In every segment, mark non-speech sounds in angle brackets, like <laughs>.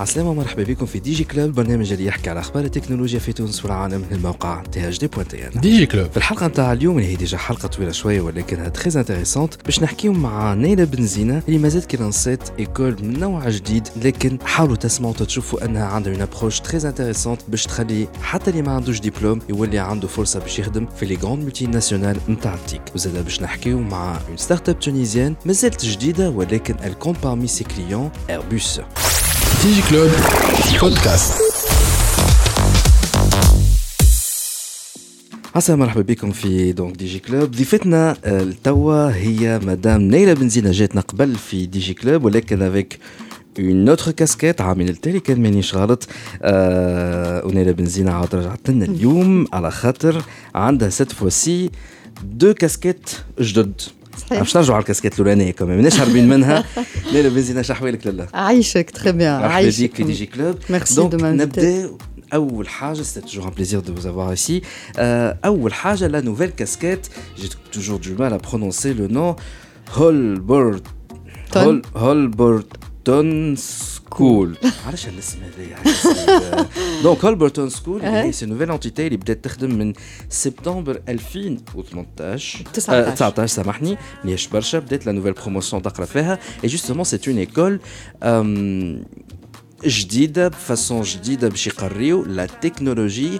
عسلامة ومرحبا بكم في دي جي كلوب برنامج اللي يحكي على أخبار التكنولوجيا في تونس والعالم من الموقع تي اش دي بوان تي إن. ديجي كلوب. في الحلقة نتاع اليوم اللي هي ديجا حلقة طويلة شوية ولكنها تري انتريسونت باش نحكيو مع نيلة بنزينة اللي مازالت كي لانسيت ايكول من نوع جديد لكن حاولوا تسمعوا تشوفوا أنها عندها اون ابروش تري انتريسونت باش تخلي حتى اللي ما عندوش دبلوم يولي عنده فرصة باش يخدم في لي غروند مولتي ناسيونال نتاع التيك. وزاد باش نحكيو مع اون ستارت اب تونيزيان مازالت جديدة ولكن elle compte parmi ses clients ديجي كلوب بودكاست عسى مرحبا بكم في دونك دي جي كلوب. ضيفتنا آه، التوا هي مدام نيلة بنزينة جاتنا قبل في دي جي كلوب ولكن افيك اون اوتر كاسكيت عامل التالي كان مانيش غلط آه ونيلة بنزينة عاود رجعت لنا اليوم على خاطر عندها سيت فوسي دو كاسكيت جدد. <laughs> باش نرجعوا على الكاسكيت الاولانيه كمان ماناش هاربين منها نيلة بنزينة شحوالك لله عايشك très bien مرحبا بيك في دي جي كلوب Merci دونك de m'inviter. نبدا اول حاجه سيت توجور ان بليزير دو vous avoir ici Euh, اول حاجه لا نوفيل كاسكيت جي توجور دو مال ا برونونسي لو نو هولبرت هول هولبرتون سكول <laughs> علاش الاسم هذايا دونك هولبرتون سكول <laughs> أها. سي نوفيل انتيتي اللي بدات تخدم من سبتمبر 2018 19. آه، 19 سامحني مليش برشا بدات لا نوفيل بروموسيون تقرا فيها اي جوستومون سي اون ايكول جديده بفاسون جديده باش يقريو لا تكنولوجي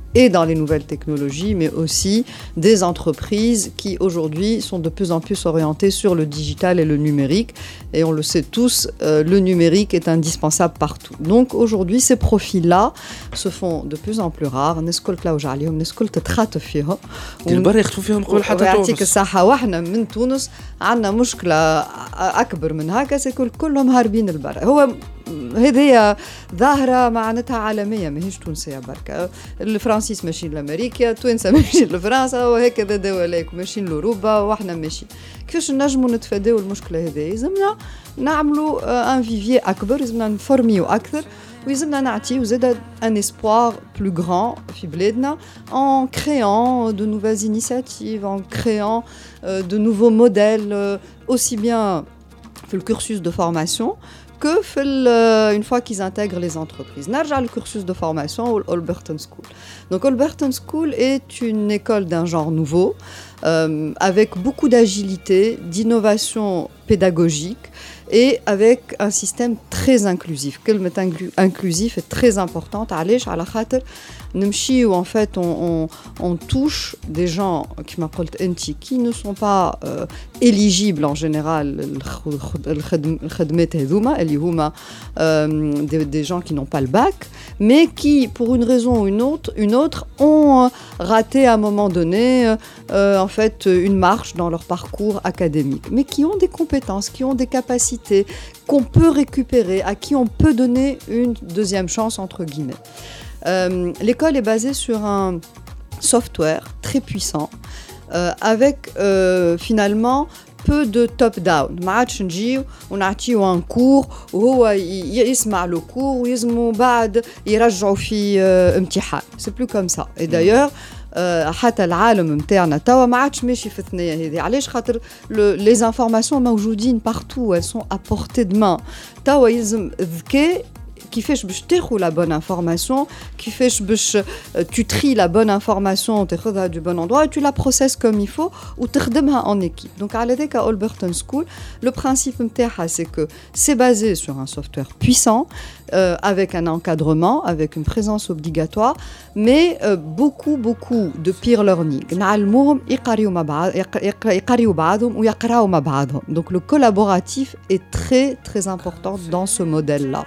et dans les nouvelles technologies, mais aussi des entreprises qui aujourd'hui sont de plus en plus orientées sur le digital et le numérique. Et on le sait tous, euh, le numérique est indispensable partout. Donc aujourd'hui, ces profils-là se font de plus en plus rares. نسكلت لو عليهم نسكلت تخاطب فيهم البر يخطفوا فيهم قبل حتى ويعطيك تونس الصحة واحنا من تونس عندنا مشكلة أكبر من هكا سيكون كلهم هاربين البر هو هذه ظاهرة معناتها عالمية ماهيش تونسية بركة. الفرنسيس ماشيين لأمريكا التوانسة <laughs> ماشيين لفرنسا وهكذا دواليك ماشيين لأوروبا وإحنا ماشيين كيفاش نجموا نتفاداو المشكلة هذه يلزمنا نعملوا ان فيفي أكبر يلزمنا نفورميو أكثر ويلزمنا نعطيو زاد ان اسبوار بلو غران في بلادنا en créant de nouvelles initiatives, en créant euh, de nouveaux modèles, euh, aussi bien في cursus de formation que euh, une fois qu'ils intègrent les entreprises. Narja le cursus de formation au Holberton School. Donc Holberton School est une école d'un genre nouveau, euh, avec beaucoup d'agilité, d'innovation pédagogique et avec un système très inclusif. Kelmet inclusif est très important. à la Nemchi où en fait on, touche des gens qui m'appellent Enti qui ne sont pas euh, éligibles en général euh, des, des gens qui n'ont pas le bac mais qui pour une raison ou une autre, une autre ont euh, raté à un moment donné euh, en fait une marche dans leur parcours académique mais qui ont des compétences, qui ont des capacités qu'on peut récupérer, à qui on peut donner une deuxième chance entre guillemets. Euh, L'école est basée sur un software très puissant euh, avec euh, finalement peu de top-down ما عادش نجيو ونعطيو ان كور وهو ي- ي- يسمع لو كور ويلزمو بعد يرجعوا في آه، امتحان سي بلو كوم سا اي دايوغ آه، حتى العالم نتاعنا توا ما عادش ماشي في الثنيه هذه علاش خاطر لي زانفورماسيون موجودين بارتو elles sont à portée de main توا يلزم الذكاء qui fait que la bonne information, qui fait que euh, tu tries la bonne information du bon endroit et tu la processes comme il faut ou tu en équipe. Donc à l'EDEC à Holberton School, le principe c'est que c'est basé sur un software puissant, euh, avec un encadrement, avec une présence obligatoire, mais euh, beaucoup, beaucoup de peer learning. Donc le collaboratif est très, très important dans ce modèle-là.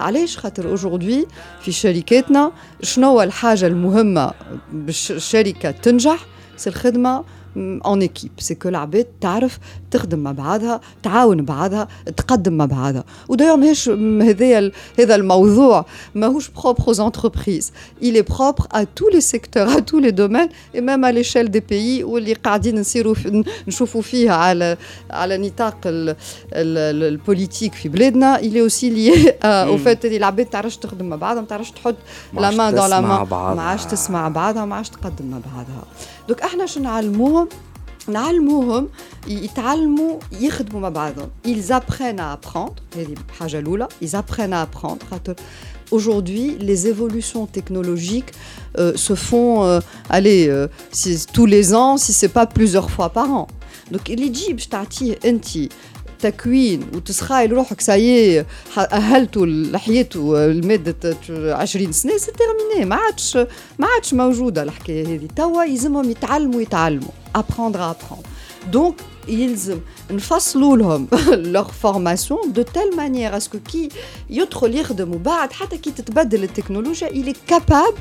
علاش؟ خاطر aujourd'hui في شركاتنا شنو الحاجة المهمة باش الشركة تنجح؟ سي الخدمة اون ايكيب سي كو العباد تعرف تخدم مع بعضها تعاون بعضها تقدم مع بعضها. ودايوغ ماهيش هذايا هذا الموضوع ماهوش بروبر aux entreprises. Il est propre à tous les secteurs à tous les domaines et même à l'échelle des pays واللي قاعدين نسيروا نشوفوا فيها على على نطاق البوليتيك في بلادنا. Il est aussi lié <laughs> au fait اللي العباد تعرفش تخدم مع بعضها ما تعرفش تحط لا مان دون لا مان ما عادش تسمع بعضها ما عادش تقدم مع بعضها. دوك إحنا شنو نعلموهم؟ نعلموهم يتعلموا يخدموا مع بعضهم ils apprennent à apprendre هذه حاجه الاولى ils apprennent à apprendre خاطر Aujourd'hui, les évolutions technologiques euh, se font, euh, allez, euh, si, tous les ans, si c'est pas plusieurs fois par an. Donc, اللي تجي باش تعطيه انت تكوين وتسخاي لروحك سايي اهلتوا لحيته لمده 20 سنه سي تيرميني ما عادش ما عادش موجوده الحكايه هذه توا يلزمهم يتعلموا يتعلموا ابروندر ابروندر دونك يلزم نفصلوا لهم <laughs> leur formation de telle manière à ce que كي يدخل يخدم وبعد حتى كي تتبدل التكنولوجيا il est capable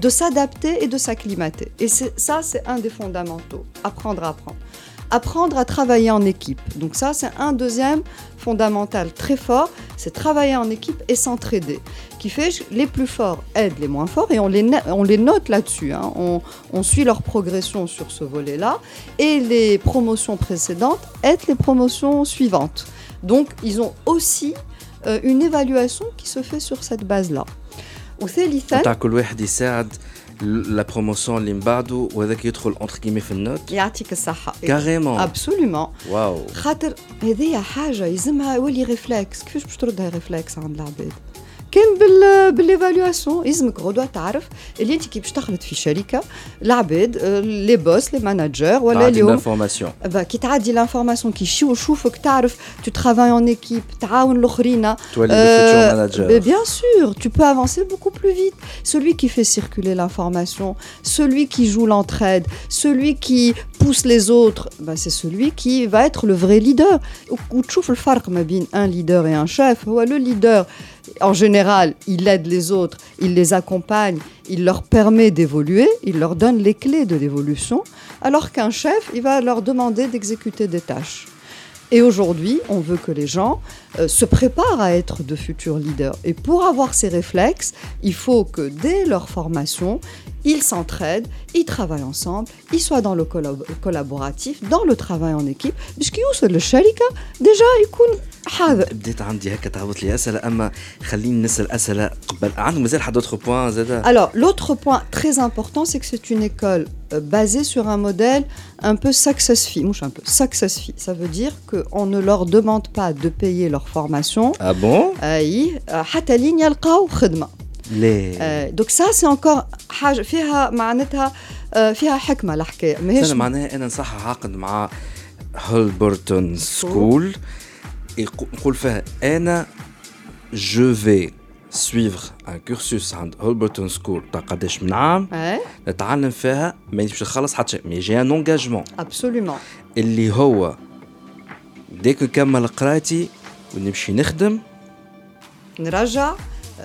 de s'adapter et de s'acclimater et ça c'est un des fondamentaux apprendre à apprendre apprendre à travailler en équipe. Donc ça, c'est un deuxième fondamental très fort, c'est travailler en équipe et s'entraider. Qui fait que les plus forts aident les moins forts et on les, on les note là-dessus. Hein. On, on, suit leur progression sur ce volet-là et les promotions précédentes aident les promotions suivantes. Donc ils ont aussi euh, une évaluation qui se fait sur cette base-là. La promotion اللي من بعده وهذاك يدخل اونتر كيمي في النوت يعطيك الصحة. كاريمون ابسولومون واو خاطر هذه حاجة يلزمها يولي ريفلكس كيفاش باش تردها ريفلكس عند العباد؟ كان بال باليفالواسيون يلزمك غدوه تعرف اللي انت كي باش تخلط في شركه العباد لي بوس لي ماناجر ولا اليوم لانفورماسيون كي تعدي لانفورماسيون كي يشوفك تعرف تو ترافاي اون ايكيب تعاون الاخرين تولي euh, ماناجر bien sûr tu peux avancer beaucoup plus vite celui qui fait circuler l'information celui qui joue l'entraide celui qui pousse les autres bah, c'est celui qui va être le vrai leader وتشوف الفرق ما بين un leader et un chef هو le leader en général, il aide les autres, il les accompagne, il leur permet d'évoluer, il leur donne les clés de l'évolution, alors qu'un chef, il va leur demander d'exécuter des tâches. Et aujourd'hui, on veut que les gens euh, se préparent à être de futurs leaders. Et pour avoir ces réflexes, il faut que dès leur formation, ils s'entraident, ils travaillent ensemble, ils soient dans le collab collaboratif, dans le travail en équipe. باش يوصل للشركة déjà يكون حاضر. بديت عندي هكا تهبط لي أسئلة أما خليني نسأل أسئلة قبل عندك مازال حد d'autres points زاد؟ Alors l'autre point très important c'est que c'est une école euh, basée sur un modèle un peu success fee, un peu success fee. Ça veut dire qu'on ne leur demande pas de payer leur formation. Ah bon? أي حتى لين يلقاو خدمة. ليه؟ دوك سا سي انكور حاجه فيها معناتها فيها حكمه الحكايه ماهيش انا معناها انا نصح عقد مع هولبرتون سكول نقول فيها انا جو في سويفغ ان كورسوس عند هولبرتون سكول تاع قداش من عام نتعلم فيها مانيش باش نخلص حتى شيء مي جي ان انجاجمون ابسوليومون اللي هو ديك نكمل قرايتي ونمشي نخدم نرجع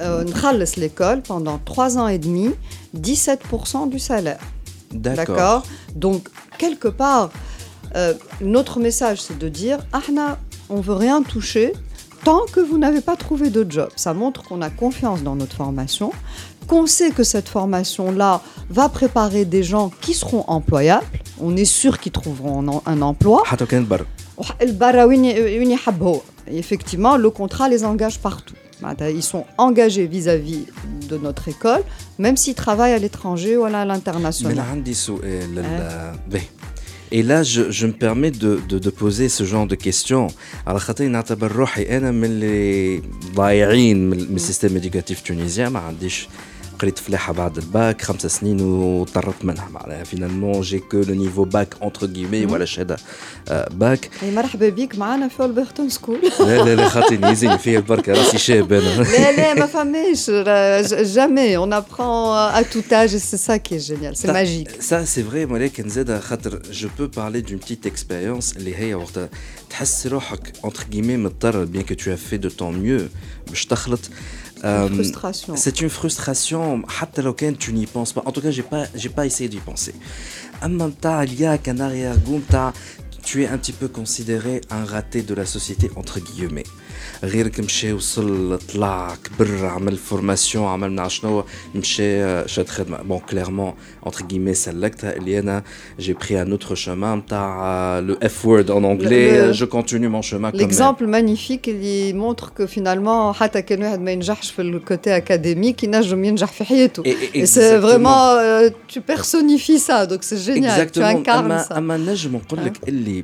نخلص l'école pendant 3 ans et demi 17% du salaire. D'accord. Donc, quelque part, euh, notre message, c'est de dire Ahna, on veut rien toucher tant que vous n'avez pas trouvé de job. Ça montre qu'on a confiance dans notre formation, qu'on sait que cette formation-là va préparer des gens qui seront employables. On est sûr qu'ils trouveront un emploi. Effectivement, le contrat les engage partout. Ils sont engagés vis-à-vis de notre école, même s'ils travaillent à l'étranger ou à l'international. Et là, je, me permets de, poser ce genre de questions. Alors, je suis un peu plus de la vie, je suis un peu plus de la vie, je suis قريت فلاحه بعد الباك خمس سنين وطرت منها معناها. فينالمون جي كو لو نيفو باك انتر جيمي ولا شهادة باك مرحبا بك معنا في البرتون سكول لا لا لا خاطيني يزيني فيا البركه راسي شاب أنا. <laughs> لا لا ما فماش جامي اون ابخون ا تو اج سي سا كي جينيال سي ماجيك سا سي فري ولكن زاد خاطر جو بو بارلي دون بتيت اكسبيريونس اللي هي وقت تحس روحك انتر جيمي مضطر بيان كو تو في دو طون ميو باش تخلط. C'est une frustration. Tu n'y penses pas. En tout cas, j'ai pas, j'ai pas essayé d'y penser. En même temps, il y a qu'un arrière-goût, tu es un petit peu considéré un raté de la société, entre guillemets. غيرك مشى وصل طلع كبر عمل فورماسيون عمل من شنو مشى شاد خدمه بون كليرمون انتر guillemets سلكتها اللي انا جي بري ان اوتر chemin نتاع لو اف وورد ان انجلي جو كونتينيو مون chemin l'exemple magnifique اللي montre que finalement حتى كان واحد ما ينجحش في الكوتي اكاديميك ينجم ينجح في حياته سي فريمون tu personnifies ça donc c'est génial tu incarnes ça اما نجم نقول لك اللي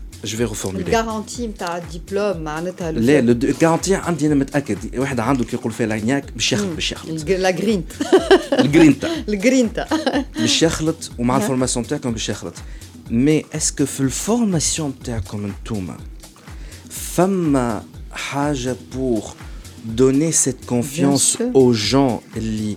جو في ريفورمولي الجارونتي نتاع الدبلوم معناتها لا الجارونتي عندي انا متاكد واحد عنده كي يقول فيها العنياك باش يخلط باش يخلط لا جرينتا الجرينتا الجرينتا باش يخلط ومع الفورماسيون تاعكم باش يخلط Mais est-ce que في الفورماسيون تاعكم انتوما فما حاجة pour donner cette confiance aux gens اللي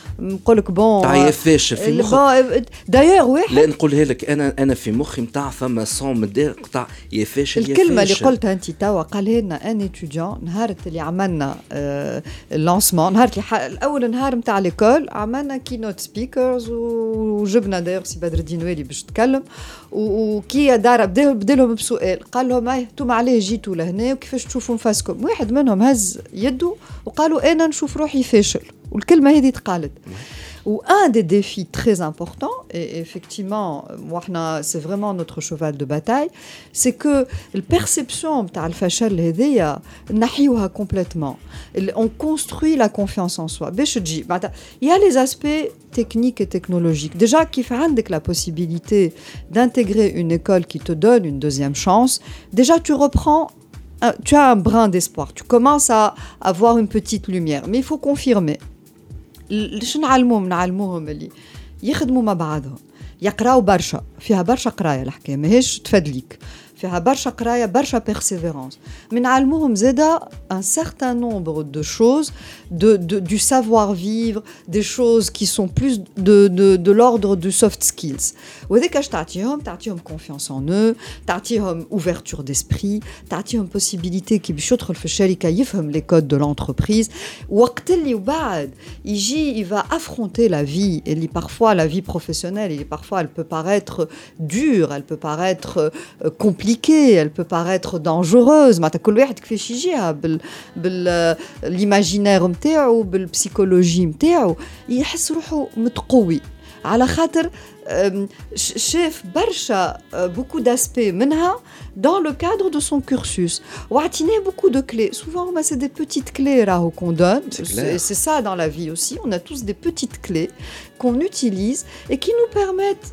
نقول لك بون تعيا فاشل في مخك. دايوغ واحد لا نقولها لك أنا أنا في مخي نتاع فما صون مدار قطع يا فاشل يا الكلمة اللي قلتها أنت توا قالها لنا أن اتيديون نهار اللي عملنا اللونسمون نهار الأول نهار نتاع ليكول عملنا كينوت سبيكرز وجبنا دايوغ سي بدر الدين والي باش تكلم وكي دار بدا لهم بسؤال قال لهم أنتم علاه جيتوا لهنا وكيفاش تشوفوا نفسكم؟ واحد منهم هز يده وقالوا أنا نشوف روحي فاشل. والكلمه هذه تقالت Ou un des défis très importants, et effectivement, moi, c'est vraiment notre cheval de bataille, c'est que la perception de الفشل هذيا نحيوها complètement. On construit la confiance en soi. Il y a les aspects techniques et technologiques. Déjà, qui fait la possibilité d'intégrer une école qui te donne une deuxième chance, déjà tu reprends tu as un brin d'espoir, tu commences à avoir une petite lumière, mais il faut confirmer. باش نعلموهم نعلموهم اللي يخدموا مع بعضهم يقراو برشا فيها برشا قراية الحكاية ماهيش تفدليك. فيها برشا قرايه برشا بيرسيفيرونس من علموهم زادا un certain nombre de choses de, de, du savoir vivre des choses qui sont plus de, de, de l'ordre du soft skills وهذاك اش تعطيهم تعطيهم confiance en eux تعطيهم ouverture d'esprit تعطيهم possibilité كي باش يدخل في الشركه يفهم les codes de l'entreprise وقت اللي وبعد يجي il va affronter la vie اللي parfois la vie professionnelle اللي parfois elle peut paraître dure elle peut paraître compliquée elle peut paraître dangereuse معناتها كل واحد كيفاش يجيها بال بالايماجينير نتاعو بالبسيكولوجي نتاعو يحس روحه متقوي على خاطر شاف برشا beaucoup d'aspects منها dans le cadre de son cursus وعطيناه beaucoup de clés souvent bah, c'est des petites clés راهو qu'on donne c'est ça dans la vie aussi on a tous des petites clés qu'on utilise et qui nous permettent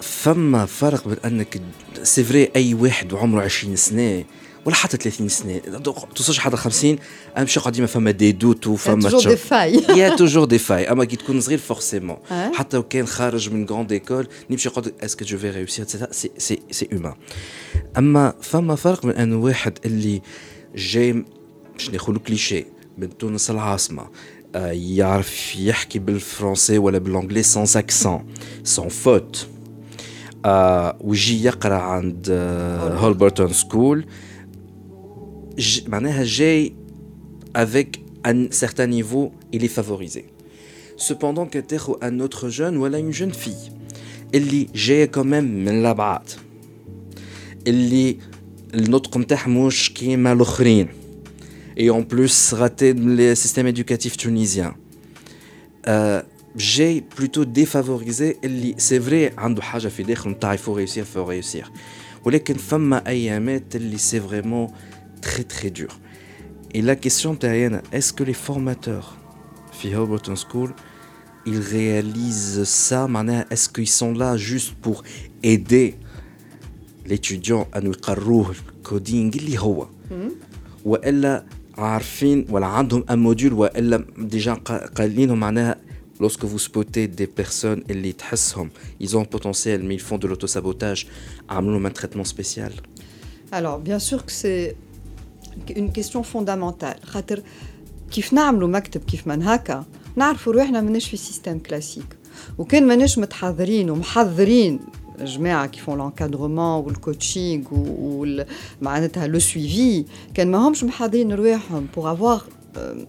فما فرق بين أنك سي فري أي واحد وعمره 20 سنة ولا حتى 30 سنة. توصلش حتى 50 اهم شيء قديما فما دي دوت وفما توجور دي فاي يا توجور دي فاي أما كي تكون صغير فورسيمون حتى لو كان خارج من غروند ايكول نمشي يقول اسكو جو في ريوسير سي سي سي اومان أما فما فرق من انه واحد اللي جاي باش ناخذ كليشيه من تونس العاصمة آه، يعرف يحكي بالفرنسي ولا بالانجلي سون اكسون سون فوت ويجي يقرا عند هولبرتون سكول معناها جاي avec un certain niveau il est favorisé cependant que تاخذ un autre jeune ولا une jeune fille اللي جايه quand même من الابعاد اللي النطق نتاعها مش كيما الاخرين et en plus raté le système éducatif tunisien euh, j'ai plutôt défavorisé c'est vrai عنده حاجه في داخل نتاع il faut réussir il faut réussir ولكن فما ايامات اللي c'est vraiment très très dur et la question تاعي est-ce que les formateurs في Hoboton School ils réalisent ça معناها est-ce qu'ils sont là juste pour aider l'étudiant à nous يقروه الكودينغ اللي هو والا عارفين ولا عندهم ان موديول والا ديجا قايلين معناها lorsque vous spotez des personnes اللي تحسهم ils ont un potentiel mais ils font de l'autosabotage عملوا un traitement spécial alors bien sûr que c'est une question fondamentale خاطر كيف نعملوا مكتب كيف من هكا نعرفوا روحنا ماناش في سيستم كلاسيك وكان ماناش متحضرين ومحضرين الجماعه qui font l'encadrement ou le coaching ou, ou معناتها le suivi كان ماهمش محضرين رواحهم pour avoir euh,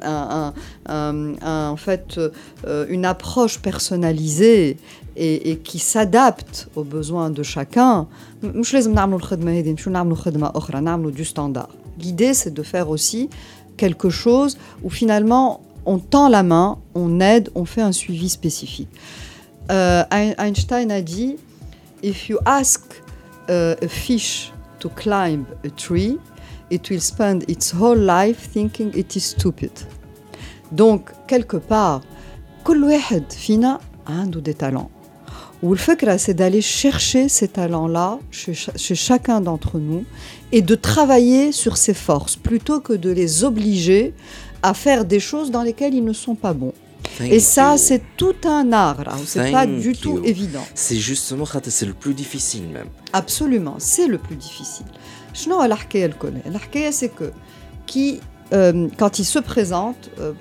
en fait euh, une approche personnalisée et, qui s'adapte aux besoins de chacun. du standard. L'idée, c'est de faire aussi quelque chose où finalement on tend la main, on aide, on fait un suivi spécifique. Euh, Einstein a dit If you ask euh, a fish to climb a tree, it will spend its whole life thinking it is stupid. Donc, quelque part, كل واحد فينا عنده des talents. والفكرة c'est d'aller chercher ces talents-là chez, chez chacun d'entre nous et de travailler sur ses forces plutôt que de les obliger à faire des choses dans lesquelles ils ne sont pas bons. Thank Et ça, you. c'est tout un art. là. C'est pas Thank du tout you. évident. c'est justement c'est le plus difficile même Absolument, c'est le plus difficile. شنو الحكاية الكل الحكاية c'est que qui euh, quand ils se présentent, euh,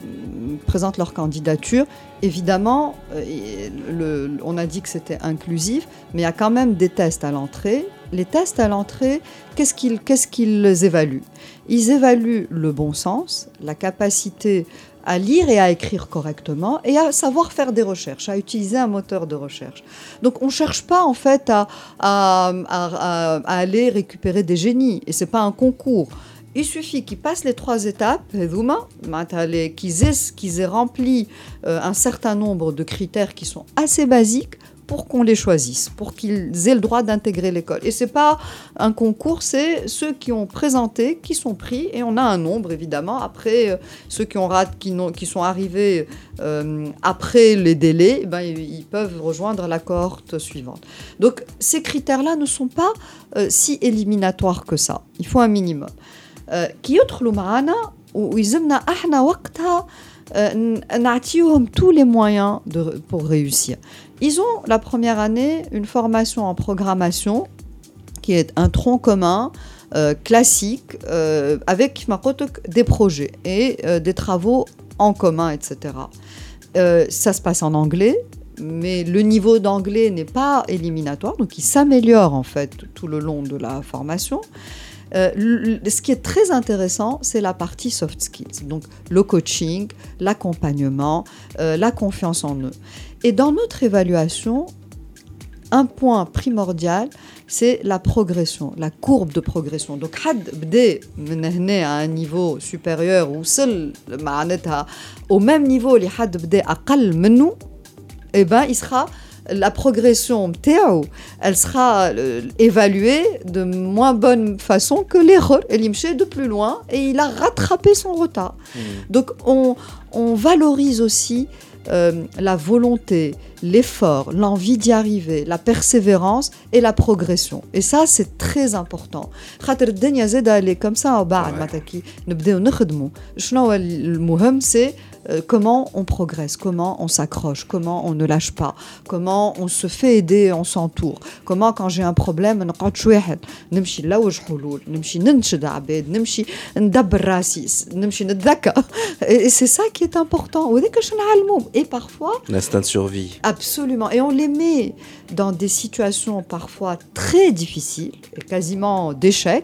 présentent leur candidature, évidemment, euh, et le- on a dit que c'était inclusif, mais il y a quand même des tests à l'entrée. Les tests à l'entrée, qu'est-ce qu'ils qu'est-ce qu'ils évaluent Ils évaluent le bon sens, la capacité à lire et à écrire correctement et à savoir faire des recherches, à utiliser un moteur de recherche. Donc on ne cherche pas en fait à, aller récupérer des génies et ce n'est pas un concours. Il suffit qu'ils passent les trois étapes, qu'ils aient, qu'ils aient rempli euh, un certain nombre de critères qui sont assez basiques, pour qu'on les choisisse, pour qu'ils aient le droit d'intégrer l'école. Et c'est pas un concours, c'est ceux qui ont présenté, qui sont pris, et on a un nombre évidemment. Après, euh, ceux qui, ont rat- qui, n'ont- qui sont arrivés euh, après les délais, eh ben, ils, ils peuvent rejoindre la cohorte suivante. Donc ces critères-là ne sont pas euh, si éliminatoires que ça. Il faut un minimum. آه، كي يدخلوا معنا ويلزمنا احنا وقتها آه، ن- نعطيوهم tous les moyens de, pour réussir. Ils ont la première année une formation en programmation qui est un tronc commun euh, classique euh, avec des projets et euh, des travaux en commun, etc. ça se passe en anglais, mais le niveau d'anglais n'est pas éliminatoire, donc il s'améliore en fait tout le long de la formation. Ce qui est très intéressant, c'est la partie soft skills, donc le coaching, l'accompagnement, la confiance en eux. Et dans notre évaluation, un point primordial, c'est la progression, la courbe de progression. Donc, had bdé à un niveau supérieur ou seul au même niveau, les had aqal nous, eh ben, il sera la progression elle sera euh, évaluée de moins bonne façon que l'erreur. Elle y de plus loin et il a rattrapé son retard. Mmh. Donc on, valorise aussi euh, la volonté, l'effort, l'envie d'y arriver, la persévérance et la progression. Et ça, c'est très important. euh, comment on progresse, comment on s'accroche, comment on ne lâche pas, comment on se fait aider, on s'entoure, comment quand j'ai un problème نقعد واحد نمشي نلوج حلول نمشي ننشد عباد نمشي ندبر راسي نمشي نتذكى et c'est ça qui est important وهذاك باش نعلموهم et parfois l'instinct de survie absolument et on les met dans des situations parfois très difficiles et quasiment d'échec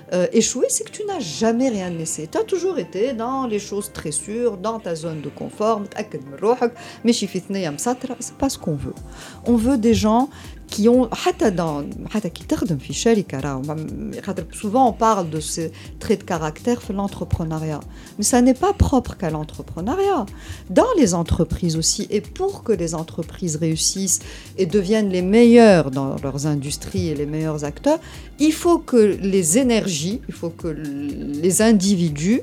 Euh, échouer, c'est que tu n'as jamais rien laissé. Tu as toujours été dans les choses très sûres, dans ta zone de confort. Mais c'est pas ce qu'on veut. On veut des gens qui ont حتى dans حتى كي تخدم في شركه راهو خاطر souvent on parle de ces traits de caractère في l'entrepreneuriat mais ça n'est pas propre qu'à l'entrepreneuriat dans les entreprises aussi et pour que les entreprises réussissent et deviennent les meilleurs dans leurs industries et les meilleurs acteurs il faut que les énergies il faut que les individus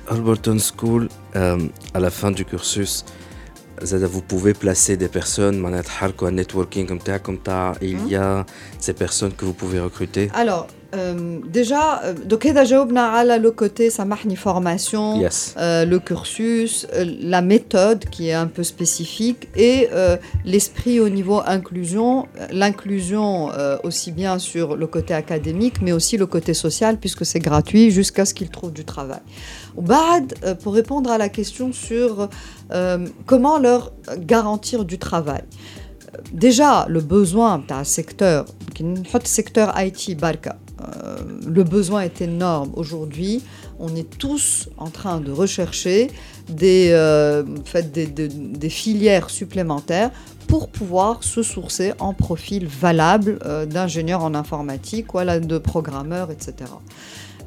Alberton School, euh, à la fin du cursus, vous pouvez placer des personnes, un networking comme ça, comme ça, il y a ces personnes que vous pouvez recruter. Alors, euh, déjà, euh, donc le côté samahni formation, yes. euh, le cursus, euh, la méthode qui est un peu spécifique et euh, l'esprit au niveau inclusion, l'inclusion aussi bien sur le côté académique mais aussi le côté social puisque c'est gratuit jusqu'à ce qu'ils trouvent du travail. Bad, pour répondre à la question sur comment leur garantir du travail. Déjà, le besoin d'un secteur, secteur IT, Barca, euh, le besoin est énorme. Aujourd'hui, on est tous en train de rechercher des, euh, filières supplémentaires pour pouvoir se sourcer en profil valable euh, d'ingénieur en informatique, voilà, de programmeur, etc.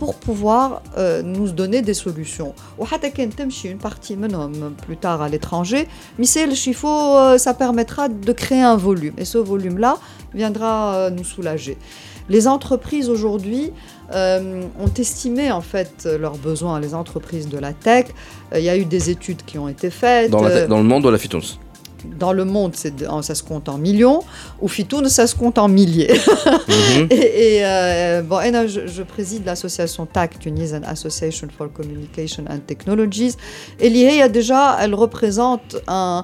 pour pouvoir euh, nous donner des solutions. Ou une partie plus tard à l'étranger, mais euh, ça permettra de créer un volume et ce volume-là viendra euh, nous soulager. Les entreprises aujourd'hui ont estimé en fait leurs besoins, les entreprises de la tech. Il y a eu des études qui ont été faites. Dans, dans le monde de la finance dans le monde, ça se compte en millions, ou Fitoun, ça se compte en milliers. <laughs> Mhm. et, euh, bon, je, préside l'association TAC, Tunisian Association for Communication and Technologies. Et l'IA, déjà, elle représente un,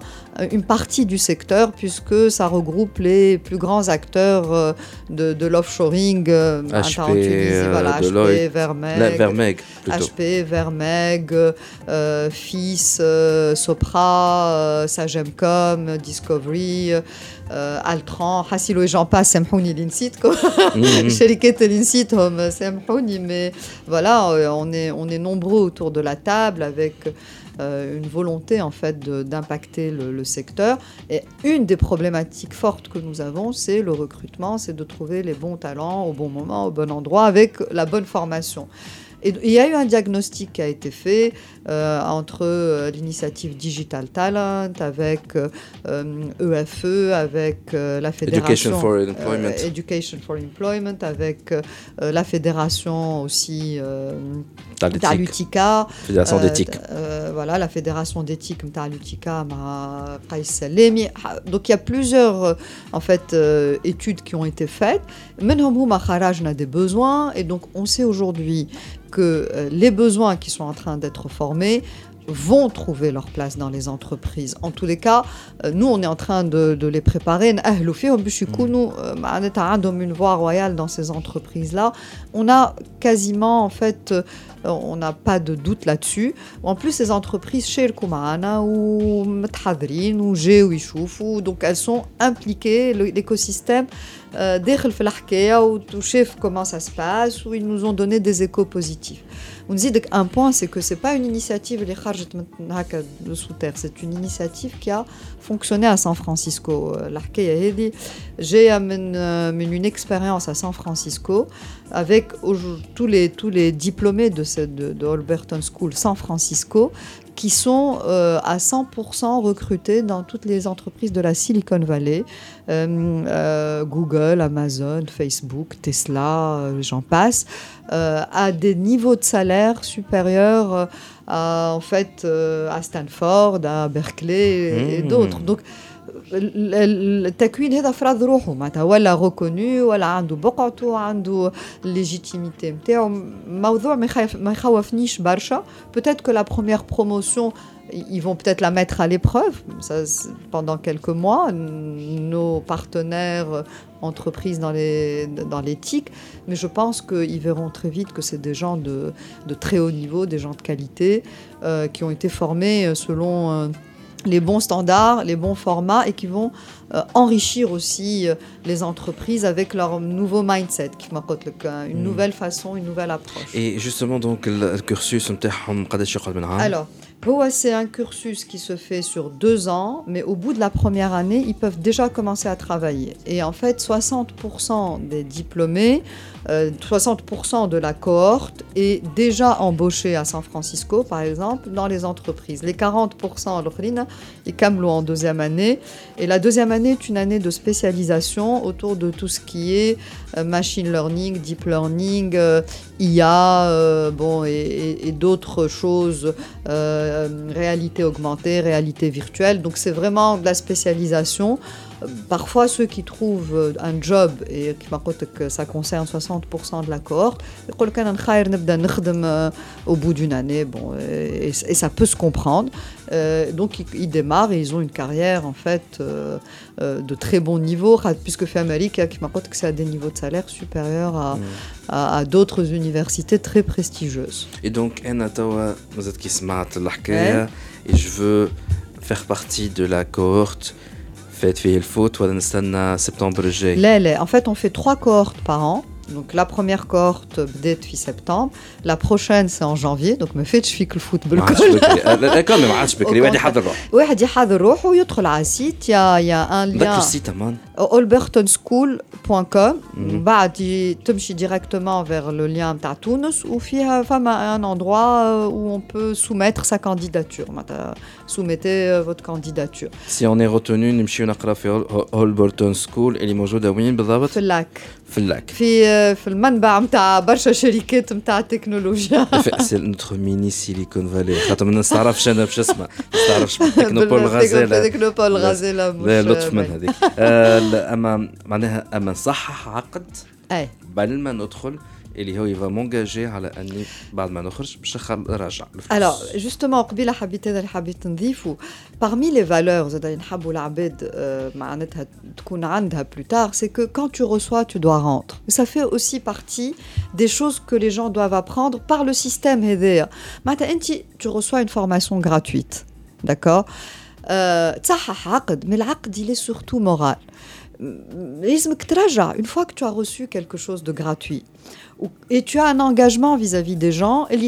une partie du secteur, puisque ça regroupe les plus grands acteurs euh, de, de l'offshoring euh, HP, en Tunisie. Voilà, HP, Vermeg, Vermeg HP, Vermeg, FIS, Sopra, Discovery, euh, Altran, Hassilo et j'en passe, Samhouni l'INSIT, mm, mm. <laughs> Chériket et l'INSIT, Samhouni, mais voilà, euh, on est, on est nombreux autour de la table avec euh, une volonté en fait d'impacter le, secteur. Et une des problématiques fortes que nous avons, c'est le recrutement, c'est de trouver les bons talents au bon moment, au bon endroit, avec la bonne formation. Et il y a eu un diagnostic qui a été fait euh, entre euh, l'initiative Digital Talent, avec EFE, e, avec la fédération Education for Employment, Education for Employment avec la fédération aussi Talutica, fédération d'éthique. voilà, la fédération d'éthique Talutica, Donc il y a plusieurs en fait études qui ont été faites. Menhom a des besoins et donc on sait aujourd'hui que euh, les besoins qui sont en train d'être formés vont trouver leur place dans les entreprises. En tous les cas, euh, nous, on est en train de, les préparer. Nous, une voie royale dans ces entreprises-là. On a quasiment, en fait, euh, on n'a pas de doute là-dessus. En plus, les entreprises chez Kumana ou Mtadrin ou Géouichouf, donc elles sont impliquées, l'écosystème euh, dès ou tout comment ça se passe, où ils nous ont donné des échos positifs. On dit un point, c'est que c'est pas une initiative les de sous terre, c'est une initiative qui a fonctionné à San Francisco. Euh, j'ai une, euh, une expérience à San Francisco avec tous les tous les diplômés de de, de School San Francisco qui sont euh, à 100% recrutés dans toutes les entreprises de la Silicon Valley, euh, euh, Google, Amazon, Facebook, Tesla, j'en passe, à des niveaux de salaire supérieurs à, en fait, à Stanford, à Berkeley et, mmh. d'autres. Donc, التكوين هذا فرض روحه معناتها ولا ريكونو ولا عنده بقعته عنده ليجيتيميتي نتاعو موضوع ما يخوفنيش برشا peut-être que la première promotion ils vont peut-être la mettre à l'épreuve ça, pendant quelques mois, nos partenaires entreprises dans, les, dans l'éthique, mais je pense qu'ils verront très vite que c'est des gens de, de, très haut niveau, des gens de qualité, euh, qui ont été formés selon... Euh, les bons standards, les bons formats et qui vont euh, enrichir aussi euh, les entreprises avec leur nouveau mindset, qui une hmm. nouvelle façon, une nouvelle approche. Et justement, donc, le cursus, alors, c'est un cursus qui se fait sur deux ans, mais au bout de la première année, ils peuvent déjà commencer à travailler. Et en fait, 60% des diplômés, 60% euh, de la cohorte est déjà embauché à San Francisco, par exemple, dans les entreprises. Les 40% l'Okhrina, ils camelent en deuxième année. Et la deuxième année est une année de spécialisation autour de tout ce qui est machine learning, deep learning, euh, IA, bon, et, d'autres choses. Euh, réalité augmentée, réalité virtuelle. Donc c'est vraiment de la spécialisation. Parfois, ceux qui trouvent un job et qui que ça concerne 60% de la cohorte, au bout d'une année, bon, et, ça peut se comprendre. Euh, donc ils, démarrent et ils ont une carrière en fait euh, de très bon niveau, puisque fait Amérique, qui que c'est à des niveaux de salaire supérieurs à, à, d'autres universités très prestigieuses. Et donc, vous êtes qui et je veux faire partie de la cohorte faites le foot ou septembre En fait, on fait trois cohortes par an. Donc la première cohorte بدات في septembre, la prochaine c'est en janvier donc ما فاتش فيك الفوت بالكل. D'accord mais ما عادش بكري واحد يحضر روحه. واحد يحضر روحه ويدخل على السيت يا يا ان لين. السيت امان. olbertonschool.com بعد تمشي directement vers le lien نتاع تونس وفيها فما un endroit où on peut soumettre sa candidature. soumettez votre candidature. Si on est retenu نمشيو نقرا في Olberton School اللي موجوده وين بالضبط؟ في اللاك. في اللاك. في في المنبع نتاع برشا شركات نتاع التكنولوجيا <laughs> سي نوتر ميني سيليكون فالي. خاطر ما نستعرفش أنا باش أسمع. ما نستعرفش <laughs> تكنوبول غازيلا تكنوبول غازيلا لا لطف من هذيك. <laughs> أما معناها أما نصحح عقد أي. قبل ما ندخل Alors, justement, parmi les valeurs euh, plus tard, c'est que quand tu reçois, tu dois rendre. Ça fait aussi partie des choses que les gens doivent apprendre par le système Tu reçois une formation gratuite, d'accord? Euh, Mais l'aqd, il est surtout moral une fois que tu as reçu quelque chose de gratuit et tu as un engagement vis-à-vis des gens et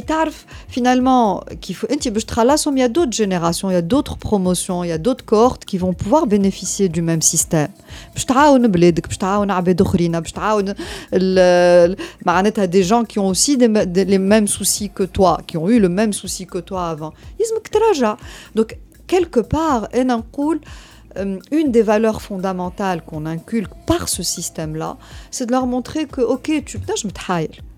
finalement qu'il faut il y a d'autres générations il y a d'autres promotions il y a d'autres cohortes qui vont pouvoir bénéficier du même système. Des gens qui ont aussi les mêmes soucis que toi qui ont eu le même souci que toi avant. Donc quelque part euh, une des valeurs fondamentales qu'on inculque par ce système-là, c'est de leur montrer que, ok, tu peux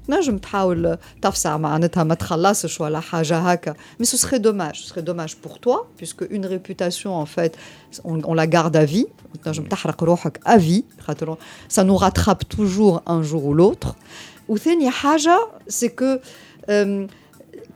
نجم تحاول تفسع معناتها ما تخلصش ولا حاجه هكا mais ce serait dommage ce serait dommage pour toi puisque une réputation en fait on, on la garde à vie تنجم تحرق روحك à vie ça nous rattrape toujours un jour ou l'autre وثاني حاجه c'est que euh,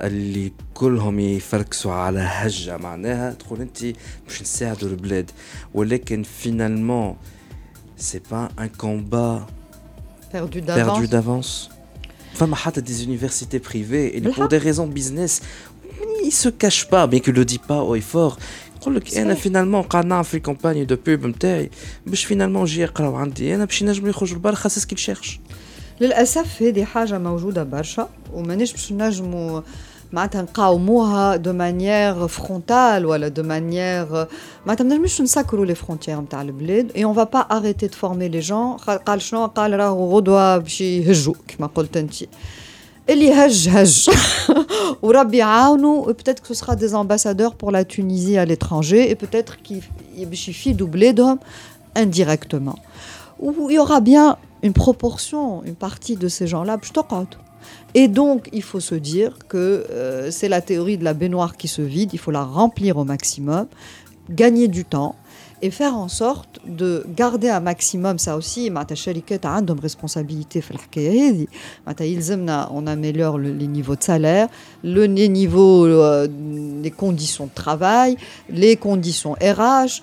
اللي كلهم يفركسوا على هجة معناها تقول انت باش نساعدوا البلاد ولكن فينالمون سي با ان كومبا perdu d'avance perdu d'avance فما حتى des universités privées et pour des raisons business il se cache pas bien qu'il le dit pas haut et fort يقول لك انا فينالمون قاعد نعمل في كومباني دو بوب نتاعي باش فينالمون جي يقراو عندي انا باش ينجم يخرج لبرا خاص كي شيرش للاسف هذه حاجه موجوده برشا ومانيش باش نجموا معناتها نقاوموها دو مانيير فرونتال ولا دو مانيير معناتها ما نجمش نسكروا لي فرونتيير نتاع البلاد اي اون فا با اريتي دو فورمي لي جون قال شنو قال راهو غدوه باش يهجوا كما قلت انت اللي هج هج وربي يعاونوا peut-être que ce sera des ambassadeurs pour la Tunisie à l'étranger et peut-être qu'ils باش يفيدوا بلادهم indirectement où il y aura bien une proportion une partie de ces gens-là باش تقعد et donc, il faut se dire que euh, c'est la théorie de la baignoire qui se vide, il faut la remplir au maximum, gagner du temps et faire en sorte de garder un maximum ça aussi ma a une responsabilité on améliore les niveaux de salaire le niveau euh, les conditions de travail les conditions RH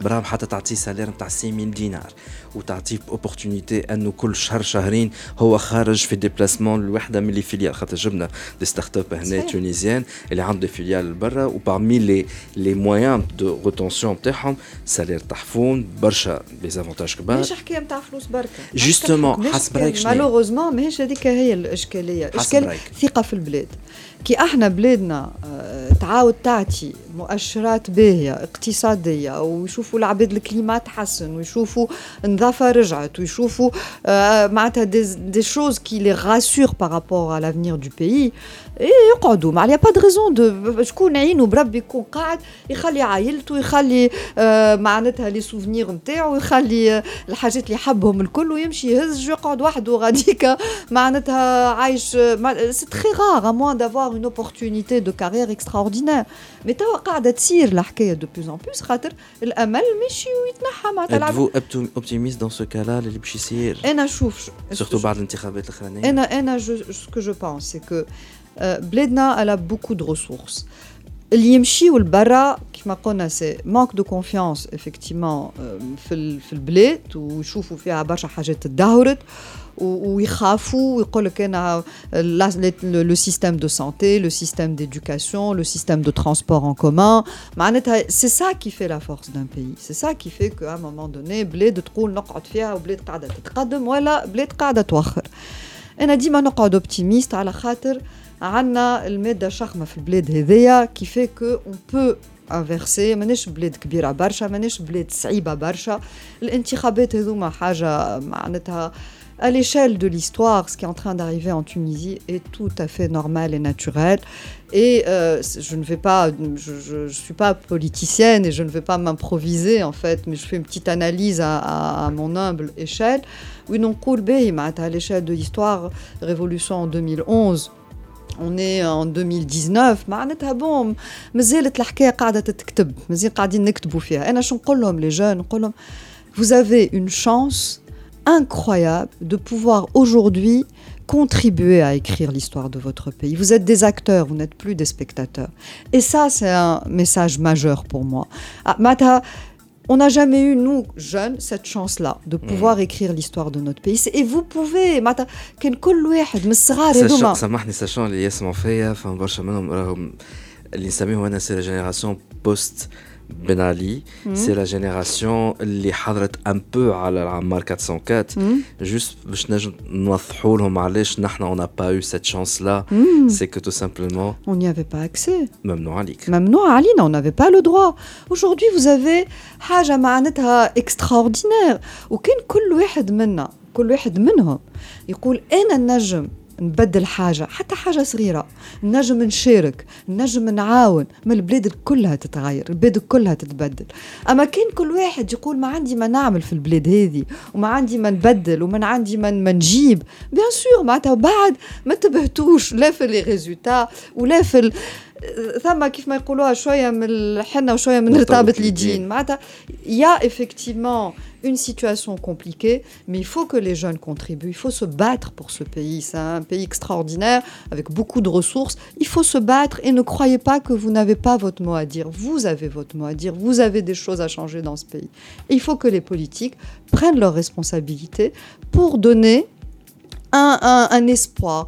برام حتى تعطيه سالير نتاع 6000 دينار وتعطيه اوبورتونيتي انه كل شهر شهرين هو خارج في ديبلاسمون لوحدة من لي فيليال. خاطر جبنا دي ستارت اب هنا تونيزيان اللي عندهم دي فيليال برا وبارمي لي لي مويان دو روتونسيون نتاعهم سالير تحفون برشا لي زافونتاج كبار. مش حكاية نتاع فلوس بركة. جوستومون حسب رايك شنو؟ مالوغوزمون ماهيش هذيك هي الإشكالية. إشكال ثقة في البلاد. كي إحنا بلادنا آه، تعاود تعطي مؤشرات باهية اقتصادية ويشوفوا العباد الكليما تحسن ويشوفوا النظافة رجعت ويشوفوا آه، معناتها دي شوز كي لي راسور بارابور à l'avenir du pays. يقعدوا ما عليها با دو ريزون دو <laughs> شكون عينه بربي يكون قاعد يخلي عائلته يخلي آه معناتها لي سوفنير نتاعو يخلي الحاجات اللي يحبهم الكل ويمشي يهز يقعد وحده غاديكا معناتها عايش سي تري رار ا موان دافوار اون اوبورتونيتي دو كارير اكستراوردينير مي توا قاعده تصير الحكايه دو بلوز ان بلوس خاطر الامل ماشي ويتنحى معناتها فو اوبتيميست دون سو كالا اللي باش يصير انا شوف سورتو بعد الانتخابات الاخرانيه انا انا سكو جو بونس سي كو Euh, Bledna, elle a beaucoup de ressources. L'IMCHI ou le Bara, qui m'a connu, c'est manque de confiance, effectivement, dans le bled, où ils voient qu'il y a beaucoup de choses d'ahouret, où ils craignent, le système de santé, le système d'éducation, le système de transport en commun. C'est ça qui fait la force d'un pays. C'est ça qui fait qu'à un moment donné, bled, tu roules, tu fais, ou bled, tu تقدم ولا bled قاعده توخر. أنا ديما نقعد اوبتيميست على خاطر عندنا المادة شخمة في البلاد هذيا كيفاه كو اون بو انفيرسي مانيش بلاد كبيرة برشا مانيش بلاد صعيبة برشا. الانتخابات هذوما حاجة معناتها à l'échelle de l'histoire, ce qui est en train d'arriver en Tunisie est tout à fait normal et naturel. Et euh, je ne vais pas, je ne suis pas politicienne et je ne vais pas m'improviser en fait, mais je fais une petite analyse à, mon humble échelle. Oui, non, à l'échelle de l'histoire, révolution en 2011. On est en 2019 معناتها بون مازالت الحكايه قاعده تتكتب مازال قاعدين نكتبوا فيها انا شو نقول لهم لي جون نقول لهم vous avez une chance incroyable de pouvoir aujourd'hui contribuer à écrire l'histoire de votre pays. Vous êtes des acteurs, vous n'êtes plus des spectateurs. Et ça, c'est un message majeur pour moi. Ah, Mata, on n'a jamais eu, nous, jeunes, cette chance-là de pouvoir mm. écrire l'histoire de notre pays. Et vous pouvez, Mata, c'est la génération post ben Ali, c'est la génération qui a un peu à la 404. Juste pour nous on n'a pas eu cette chance-là. C'est que tout simplement. On n'y avait pas accès. Même non, Ali. Même non, Ali, on n'avait pas le droit. Aujourd'hui, vous avez حاجة extraordinaire. وكان كل واحد منا كل واحد منهم يقول أنا النجم نبدل حاجة حتى حاجة صغيرة. نجم نشارك نجم نعاون. ما البلاد كلها تتغير البلاد كلها تتبدل. أما كان كل واحد يقول ما عندي ما نعمل في البلاد هذه وما عندي ما نبدل وما عندي ما نجيب. بيان سور معناتها بعد ما تبهتوش لا في لي ولا في ثم كيف ما يقولوها شويه من الحنه وشويه من رطابه اليدين معناتها يا افكتيفمون une situation compliquée, mais il faut que les jeunes contribuent, il faut se battre pour ce pays. C'est un pays extraordinaire, avec beaucoup de ressources. Il faut se battre et ne croyez pas que vous n'avez pas votre mot à dire. Vous avez votre mot à dire, vous avez des choses à changer dans ce pays. il faut que les politiques prennent leurs responsabilités pour donner un, espoir,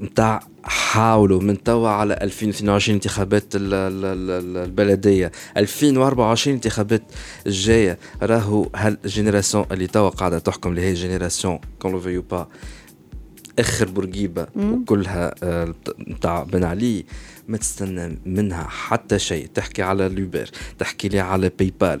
نتاع حاولوا من توا على 2022 انتخابات البلدية. 2024 انتخابات الجاية. راهو هالجينيراسيون اللي توا قاعدة تحكم اللي هي جينيراسيون كون لو فيو با آخر بورقيبة وكلها نتاع بن علي ما تستنى منها حتى شيء. تحكي على لوبر تحكي لي على باي بال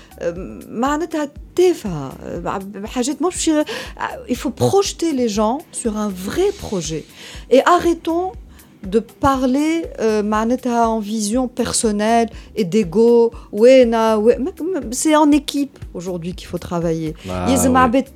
معناتها تافهه حاجات مش il faut projeter les gens sur un vrai projet et arrêtons de parler euh, en vision personnelle et d'ego c'est en équipe aujourd'hui qu'il faut travailler لازم عباد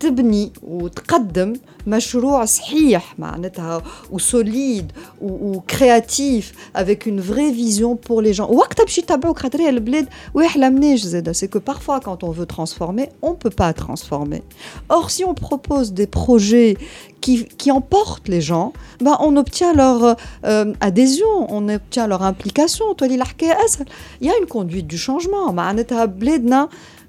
تخدم مع بعضها تلم بعضها تبني وتقدم مشروع صحيح معناتها وسوليد وكرياتيف افيك اون فري فيزيون بور لي جون وقتها باش يتبعوك خاطر هي البلاد ويحلمناش زاده سي كو بارفوا كونت اون فو ترانسفورمي اون بو با ترانسفورمي اور سي اون بروبوز دي بروجي qui, qui emportent les gens, ben on obtient leur euh, adhésion, on obtient leur implication. Il y a une conduite du changement.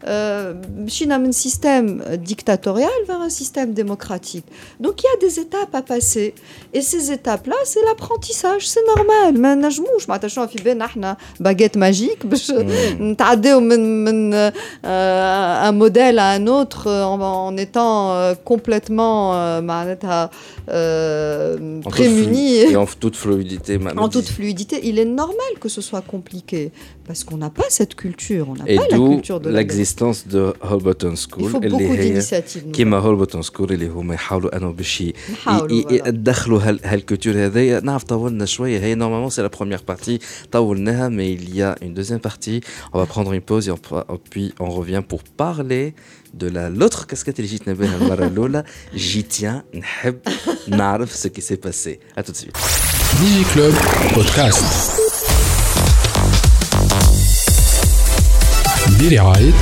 Euh, Chine a un système dictatorial vers un système démocratique. Donc il y a des étapes à passer. Et ces étapes-là, c'est l'apprentissage, c'est normal. ما نجموش معناتها في بالنا احنا baguette magique باش نتعداو من من un modèle à un autre en, en étant euh, complètement معناتها euh, prémuni et en toute fluidité. En <laughs> toute fluidité, il est normal que ce soit compliqué parce qu'on n'a pas cette culture, on n'a pas la culture de l'existence de Holberton School. Il faut beaucoup d'initiatives. كيما Holberton School اللي هما يحاولوا انه باش يدخلوا هالكولتور هذايا نعرف طولنا شويه هي نورمالمون سي لا بروميير بارتي طولناها mais il y a une deuxième partie on va prendre une pause et puis on revient pour parler de la l'autre casquette اللي جيت نبيها المره الاولى j'y tiens نحب نعرف ce qui s'est passé à tout de suite Digi Club Podcast برعاية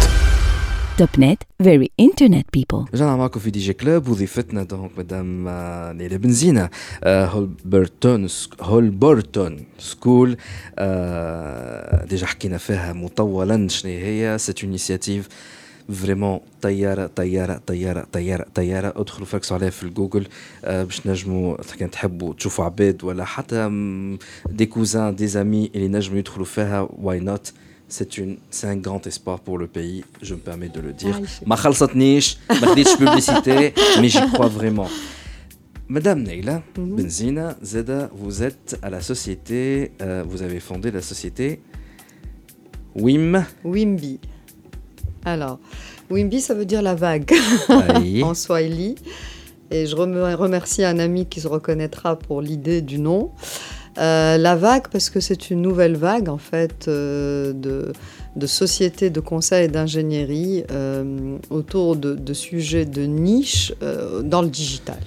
توب نت very internet people رجعنا معكم في دي جي كلوب وضيفتنا دونك مدام آه، نيلة بنزينة آه، هولبرتون هولبرتون سكول آه، ديجا حكينا فيها مطولا شنو هي سيت انيسياتيف فريمون طياره طياره طياره طياره طياره ادخلوا فاكسوا عليها في الجوجل آه، باش نجموا كان تحبوا تشوفوا عباد ولا حتى م، دي كوزان دي زامي اللي نجموا يدخلوا فيها واي نوت C'est une, c'est un grand espoir pour le pays, je me permets de le dire. عايشك. Ma خلصتنيش, ما خديتش publicité, mais j'y crois vraiment. Madame Neila Benzina, Zeda, vous êtes à la société, euh, vous avez fondé la société WIM. Wimby. Alors, Wimby, ça veut dire la vague <laughs> en swahili. Et je rem- remercie un ami qui se reconnaîtra pour l'idée du nom. Euh, la vague, parce que c'est une nouvelle vague, en fait, euh, de, de sociétés de conseil et d'ingénierie euh, autour de, de sujets de niche dans le digital.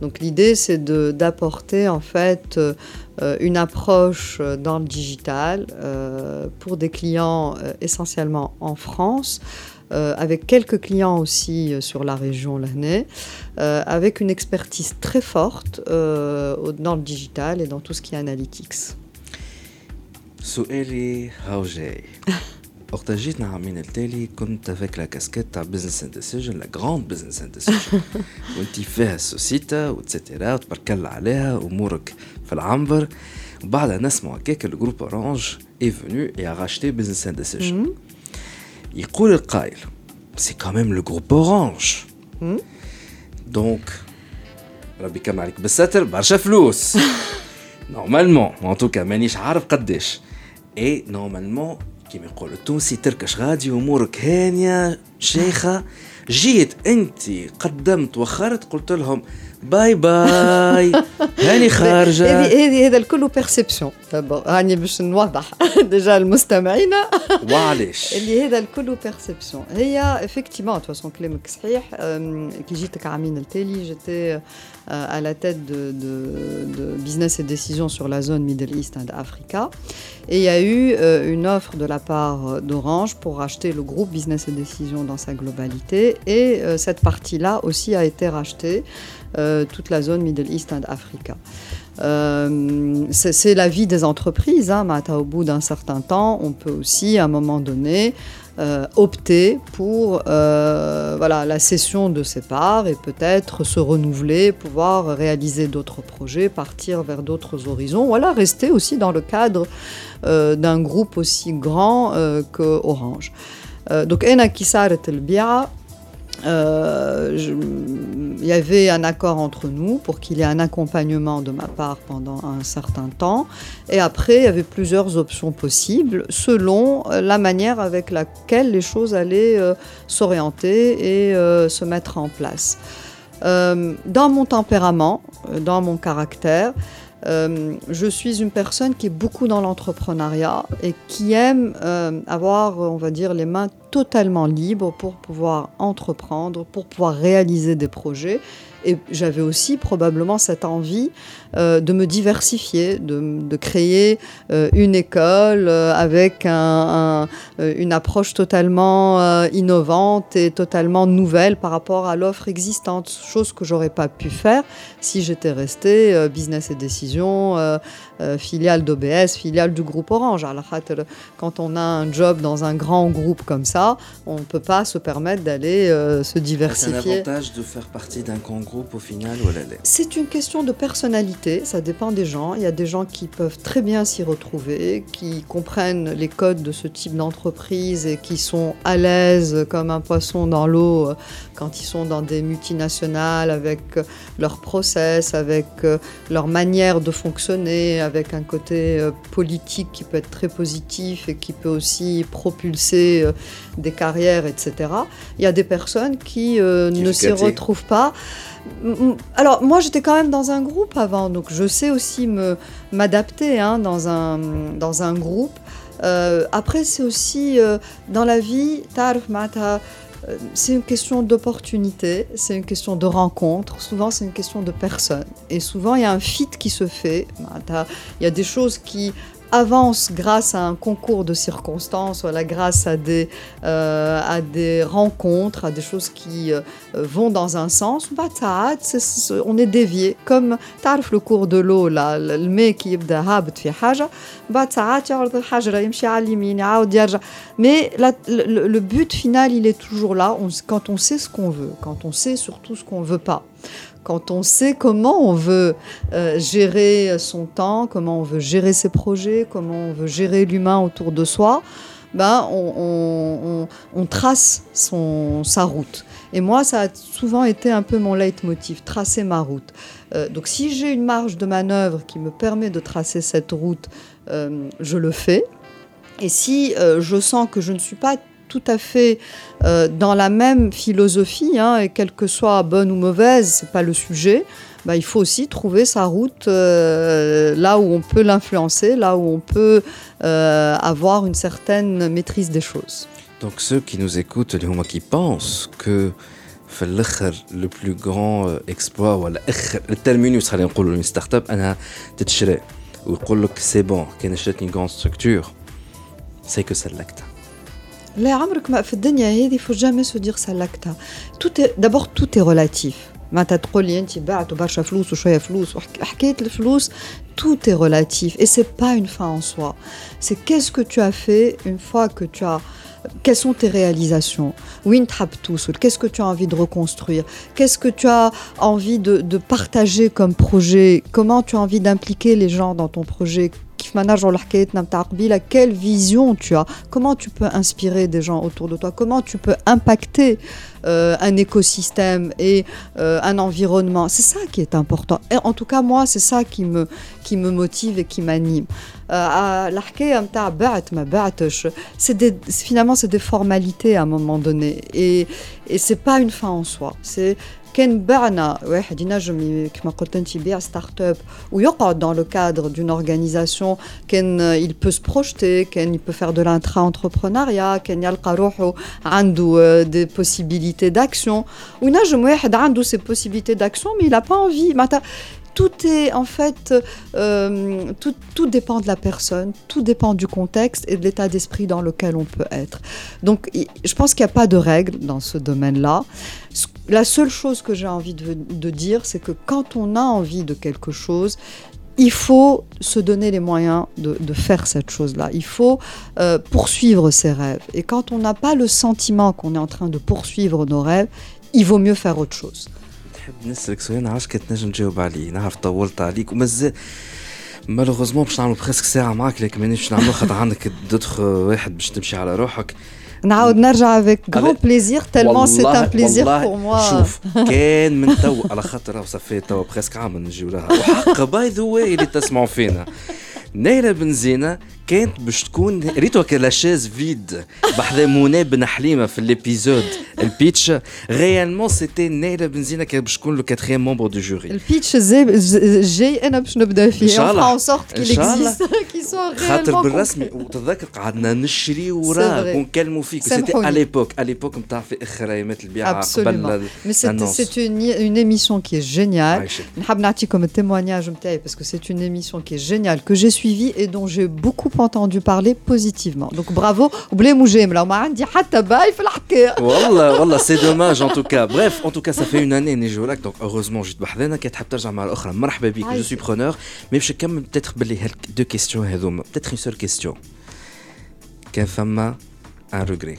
Donc l'idée, c'est de- d'apporter, en fait, euh, une approche euh, dans le digital euh, pour des clients essentiellement en France, euh, avec quelques clients aussi euh, sur la région Lahné, euh, avec une expertise très forte dans le digital et dans tout ce qui est analytics. <laughs> وقت جيت عامين التالي كنت افيك لا كاسكيت تاع بزنس اند ديسيجن لا جراند بزنس اند ديسيجن وانت فيها السوسيتا وتسيتيرا وتبارك الله عليها أمورك في العنبر. وبعدها نسمع هكاك الجروب اورانج اي فينو اي راشتي بزنس اند ديسيجن يقول القائل سي كاميم لو جروب اورانج. دونك ربي كان عليك بالستر برشا فلوس. نورمالمون ان توكا مانيش عارف قداش اي نورمالمون كيما يقول التونسي تركش غادي امورك هانيه شيخة جيت أنت قدمت وخرت قلت لهم باي باي. <laughs> هاني خارجة. هذه هذا الكل بيرسبسيون راني باش نوضح <laughs> ديجا المستمعين وعلاش؟ <laughs> اللي هذا الكل بيرسبسيون هي افكتيمون توسون كلامك صحيح. كي جيتك عامين التالي جيتي à la tête de, business et décision sur la zone Middle East and Africa. Et il y a eu euh, une offre de la part d'Orange pour racheter le groupe business et décision dans sa globalité. Et euh, cette partie-là aussi a été rachetée, euh, toute la zone Middle East and Africa. Euh, c'est c'est la vie des entreprises. Hein, mais au bout d'un certain temps, on peut aussi, à un moment donné, euh, opter pour euh, voilà, la cession de ses parts et peut-être se renouveler, pouvoir réaliser d'autres projets, partir vers d'autres horizons, voilà, rester aussi dans le cadre euh, d'un groupe aussi grand que Orange. donc, Ena Kisaret El Bia, il y avait un accord entre nous pour qu'il y ait un accompagnement de ma part pendant un certain temps. Et après, il y avait plusieurs options possibles selon euh, la manière avec laquelle les choses allaient euh, s'orienter et euh, se mettre en place. Dans mon tempérament, dans mon caractère, euh, je suis une personne qui est beaucoup dans l'entrepreneuriat et qui aime euh, avoir, on va dire, les mains totalement libres pour pouvoir entreprendre, pour pouvoir réaliser des projets. Et j'avais aussi probablement cette envie euh, de me diversifier, de, créer euh, une école euh, avec une approche totalement innovante et totalement nouvelle par rapport à l'offre existante, chose que j'aurais pas pu faire si j'étais restée business et décision, filiale d'OBS, filiale du groupe Orange. Quand on a un job dans un grand groupe comme ça, on ne peut pas se permettre d'aller se diversifier. C'est un avantage de faire partie d'un grand groupe au final C'est une question de personnalité ça dépend des gens. Il y a des gens qui peuvent très bien s'y retrouver, qui comprennent les codes de ce type d'entreprise et qui sont à l'aise comme un poisson dans l'eau euh, quand ils sont dans des multinationales avec euh, leur process, avec euh, leur manière de fonctionner, avec un côté politique qui peut être très positif et qui peut aussi propulser des carrières, etc. Il y a des personnes qui euh, ne s'y retrouvent pas alors moi j'étais quand même dans un groupe avant, donc je sais aussi me m'adapter hein, dans un dans un groupe. Euh, après c'est aussi euh, dans la vie, euh, c'est une question d'opportunité, c'est une question de rencontre, souvent c'est une question de personne. Et souvent il y a un fit qui se fait, il y a des choses qui avance grâce à un concours de circonstances, voilà, grâce à des, euh, à des rencontres, à des choses qui euh, vont dans un sens, bah, on est dévié. Comme le cours de l'eau, le mec qui est mais le, but final, il est toujours là, quand on sait ce qu'on veut, quand on sait surtout ce qu'on veut pas quand on sait comment on veut euh, gérer son temps, comment on veut gérer ses projets, comment on veut gérer l'humain autour de soi, ben on, trace son, sa route. Et moi, ça a souvent été un peu mon leitmotiv, tracer ma route. Euh, donc si j'ai une marge de manœuvre qui me permet de tracer cette route, euh, je le fais. Et si je sens que je ne suis pas tout à fait euh, dans la même philosophie, hein, et quelle que soit bonne ou mauvaise, c'est pas le sujet. Bah, il faut aussi trouver sa route euh, là où on peut l'influencer, là où on peut euh, avoir une certaine maîtrise des choses. Donc ceux qui nous écoutent, les gens qui pensent que le plus grand exploit, le terminus, une start-up, c'est bon, qu'il y une grande structure, c'est que c'est l'acte. لا عمرك ما في الدنيا هذه faut jamais se dire ça l'acta tout est d'abord tout est relatif معناتها تقول لي انت بعت برشا فلوس وشويه فلوس وحكايه الفلوس tout est relatif et c'est pas une fin en soi c'est qu'est-ce que tu as fait une fois que tu as quelles sont tes réalisations Qu'est-ce que tu as envie de reconstruire Qu'est-ce que tu as envie de, de, partager comme projet Comment tu as envie d'impliquer les gens dans ton projet Quelle vision tu as? Comment tu peux inspirer des gens autour de toi? Comment tu peux impacter euh, un écosystème et euh, un environnement? C'est ça qui est important. Et en tout cas, moi, c'est ça qui me, qui me motive et qui m'anime. Euh, c'est finalement c'est des formalités à un moment donné. Et et c'est pas une fin en soi. C'est كان بعنا واحد ينجم كما قلت انت يبيع ستارت اب ويقعد dans le cadre d'une organisation كان il peut se projeter كان il peut faire de l'intra-entrepreneuriat كان يلقى روحه عنده des possibilités d'action وينجم واحد عنده ces possibilités d'action mais il n'a pas envie معناتها tout est en fait, euh, tout, tout, dépend de la personne, tout dépend du contexte et de l'état d'esprit dans lequel on peut être. Donc, je pense qu'il n'y a pas de règle dans ce domaine-là. La seule chose que j'ai envie de, dire, c'est que quand on a envie de quelque chose, il faut se donner les moyens de, de faire cette chose-là. Il faut euh, poursuivre ses rêves. Et quand on n'a pas le sentiment qu'on est en train de poursuivre nos rêves, il vaut mieux faire autre chose. نحب نسالك سؤال نعرفش كتنجم تجاوب عليه نعرف طولت عليك. ومازال مالوغوزمون باش نعملوا بريسك ساعة معاك لكن مانيش باش نعملوا خاطر عندك دوتر واحد باش تمشي على روحك. نعاود نرجع افيك غران بليزير تالمون سي ان بليزير بور موا شوف <laughs> كان من تو على خاطر صافي تو بريسك عام نجيو لها. وحق باي ذا واي اللي تسمعوا فينا. نايلة بن زينة كانت باش تكون ريتو لا شاز فيد بحذا منى بن حليمه في ليبيزود البيتش ريالمون سيتي نايله بن زينه كانت باش تكون لو كاتريام مومبر دو جوري البيتش جاي انا باش نبدا فيه ان شاء الله ان سورت كي اكزيست <laughs> كي سون خاطر بالرسمي وتتذكر قعدنا نشري وراه ونكلموا فيك سيتي ا ليبوك ا ليبوك نتاع في اخر ايامات البيعه قبل مي سيت اون ايميسيون كي جينيال نحب نعطيكم التيموانياج نتاعي باسكو سيت اون ايميسيون كي جينيال كو جي et dont j'ai beaucoup entendu parler positivement. Donc bravo, Voilà, c'est dommage en tout cas. Bref, en tout cas, ça fait une année Nejolak, donc heureusement, bah, je suis preneur, mais je quand même peut-être deux questions, peut-être une seule question. Quelle femme a un regret.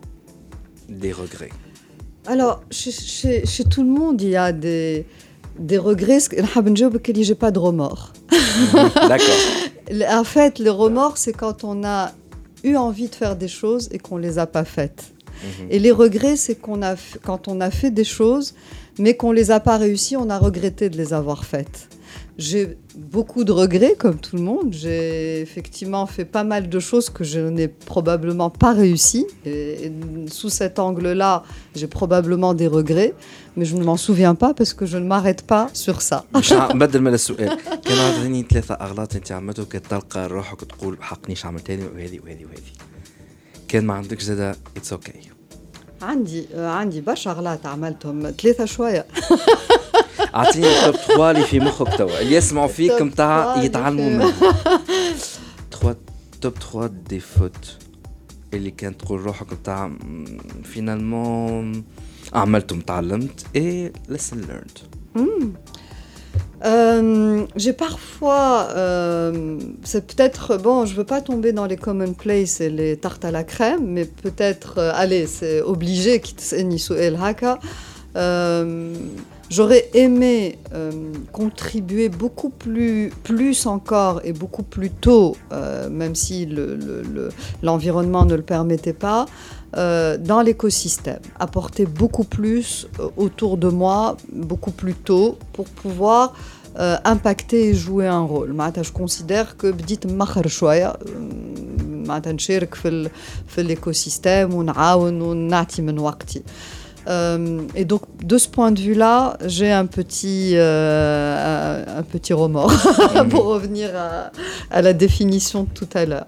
des regrets Alors, chez, chez, tout le monde, il y a des, des regrets. Je n'ai pas de remords. D'accord. <laughs> en fait, le remords, c'est quand on a eu envie de faire des choses et qu'on ne les a pas faites. Mhm. Et les regrets, c'est qu'on a, quand on a fait des choses, mais qu'on ne les a pas réussi, on a regretté de les avoir faites. j'ai beaucoup de regrets, comme tout le monde. J'ai effectivement fait pas mal de choses que je n'ai probablement pas réussi. Et, sous cet angle-là, j'ai probablement des regrets, mais je ne m'en souviens pas parce que je ne m'arrête pas sur ça. <laughs> كان ما عندكش زاد اتس اوكي عندي عندي برشا غلط عملتهم ثلاثه شويه <laughs> اعطيني توب 3 اللي في مخك توا اللي يسمعوا فيك نتاع يتعلموا منهم 3 توب 3 دي فوت اللي كان تقول روحك نتاع فينالمون عملتهم تعلمت اي لسن ليرند Euh, j'ai parfois, euh, c'est peut-être, bon, je veux pas tomber dans les commonplace et les tartes à la crème, mais peut-être, euh, allez, c'est obligé, euh, J'aurais aimé euh, contribuer beaucoup plus, plus encore et beaucoup plus tôt, euh, même si l'environnement le, le, ne le permettait pas, euh, dans l'écosystème, apporter beaucoup plus euh, autour de moi, beaucoup plus tôt, pour pouvoir euh, impacter et jouer un rôle. Je considère que بديت مخر شوية معناتها نشارك في في l'écosystème ونعاون ونعطي من وقتي. Euh, et donc, de ce point de vue-là, j'ai un petit, euh, un, petit remords <laughs> pour revenir à, à, la définition de tout à l'heure.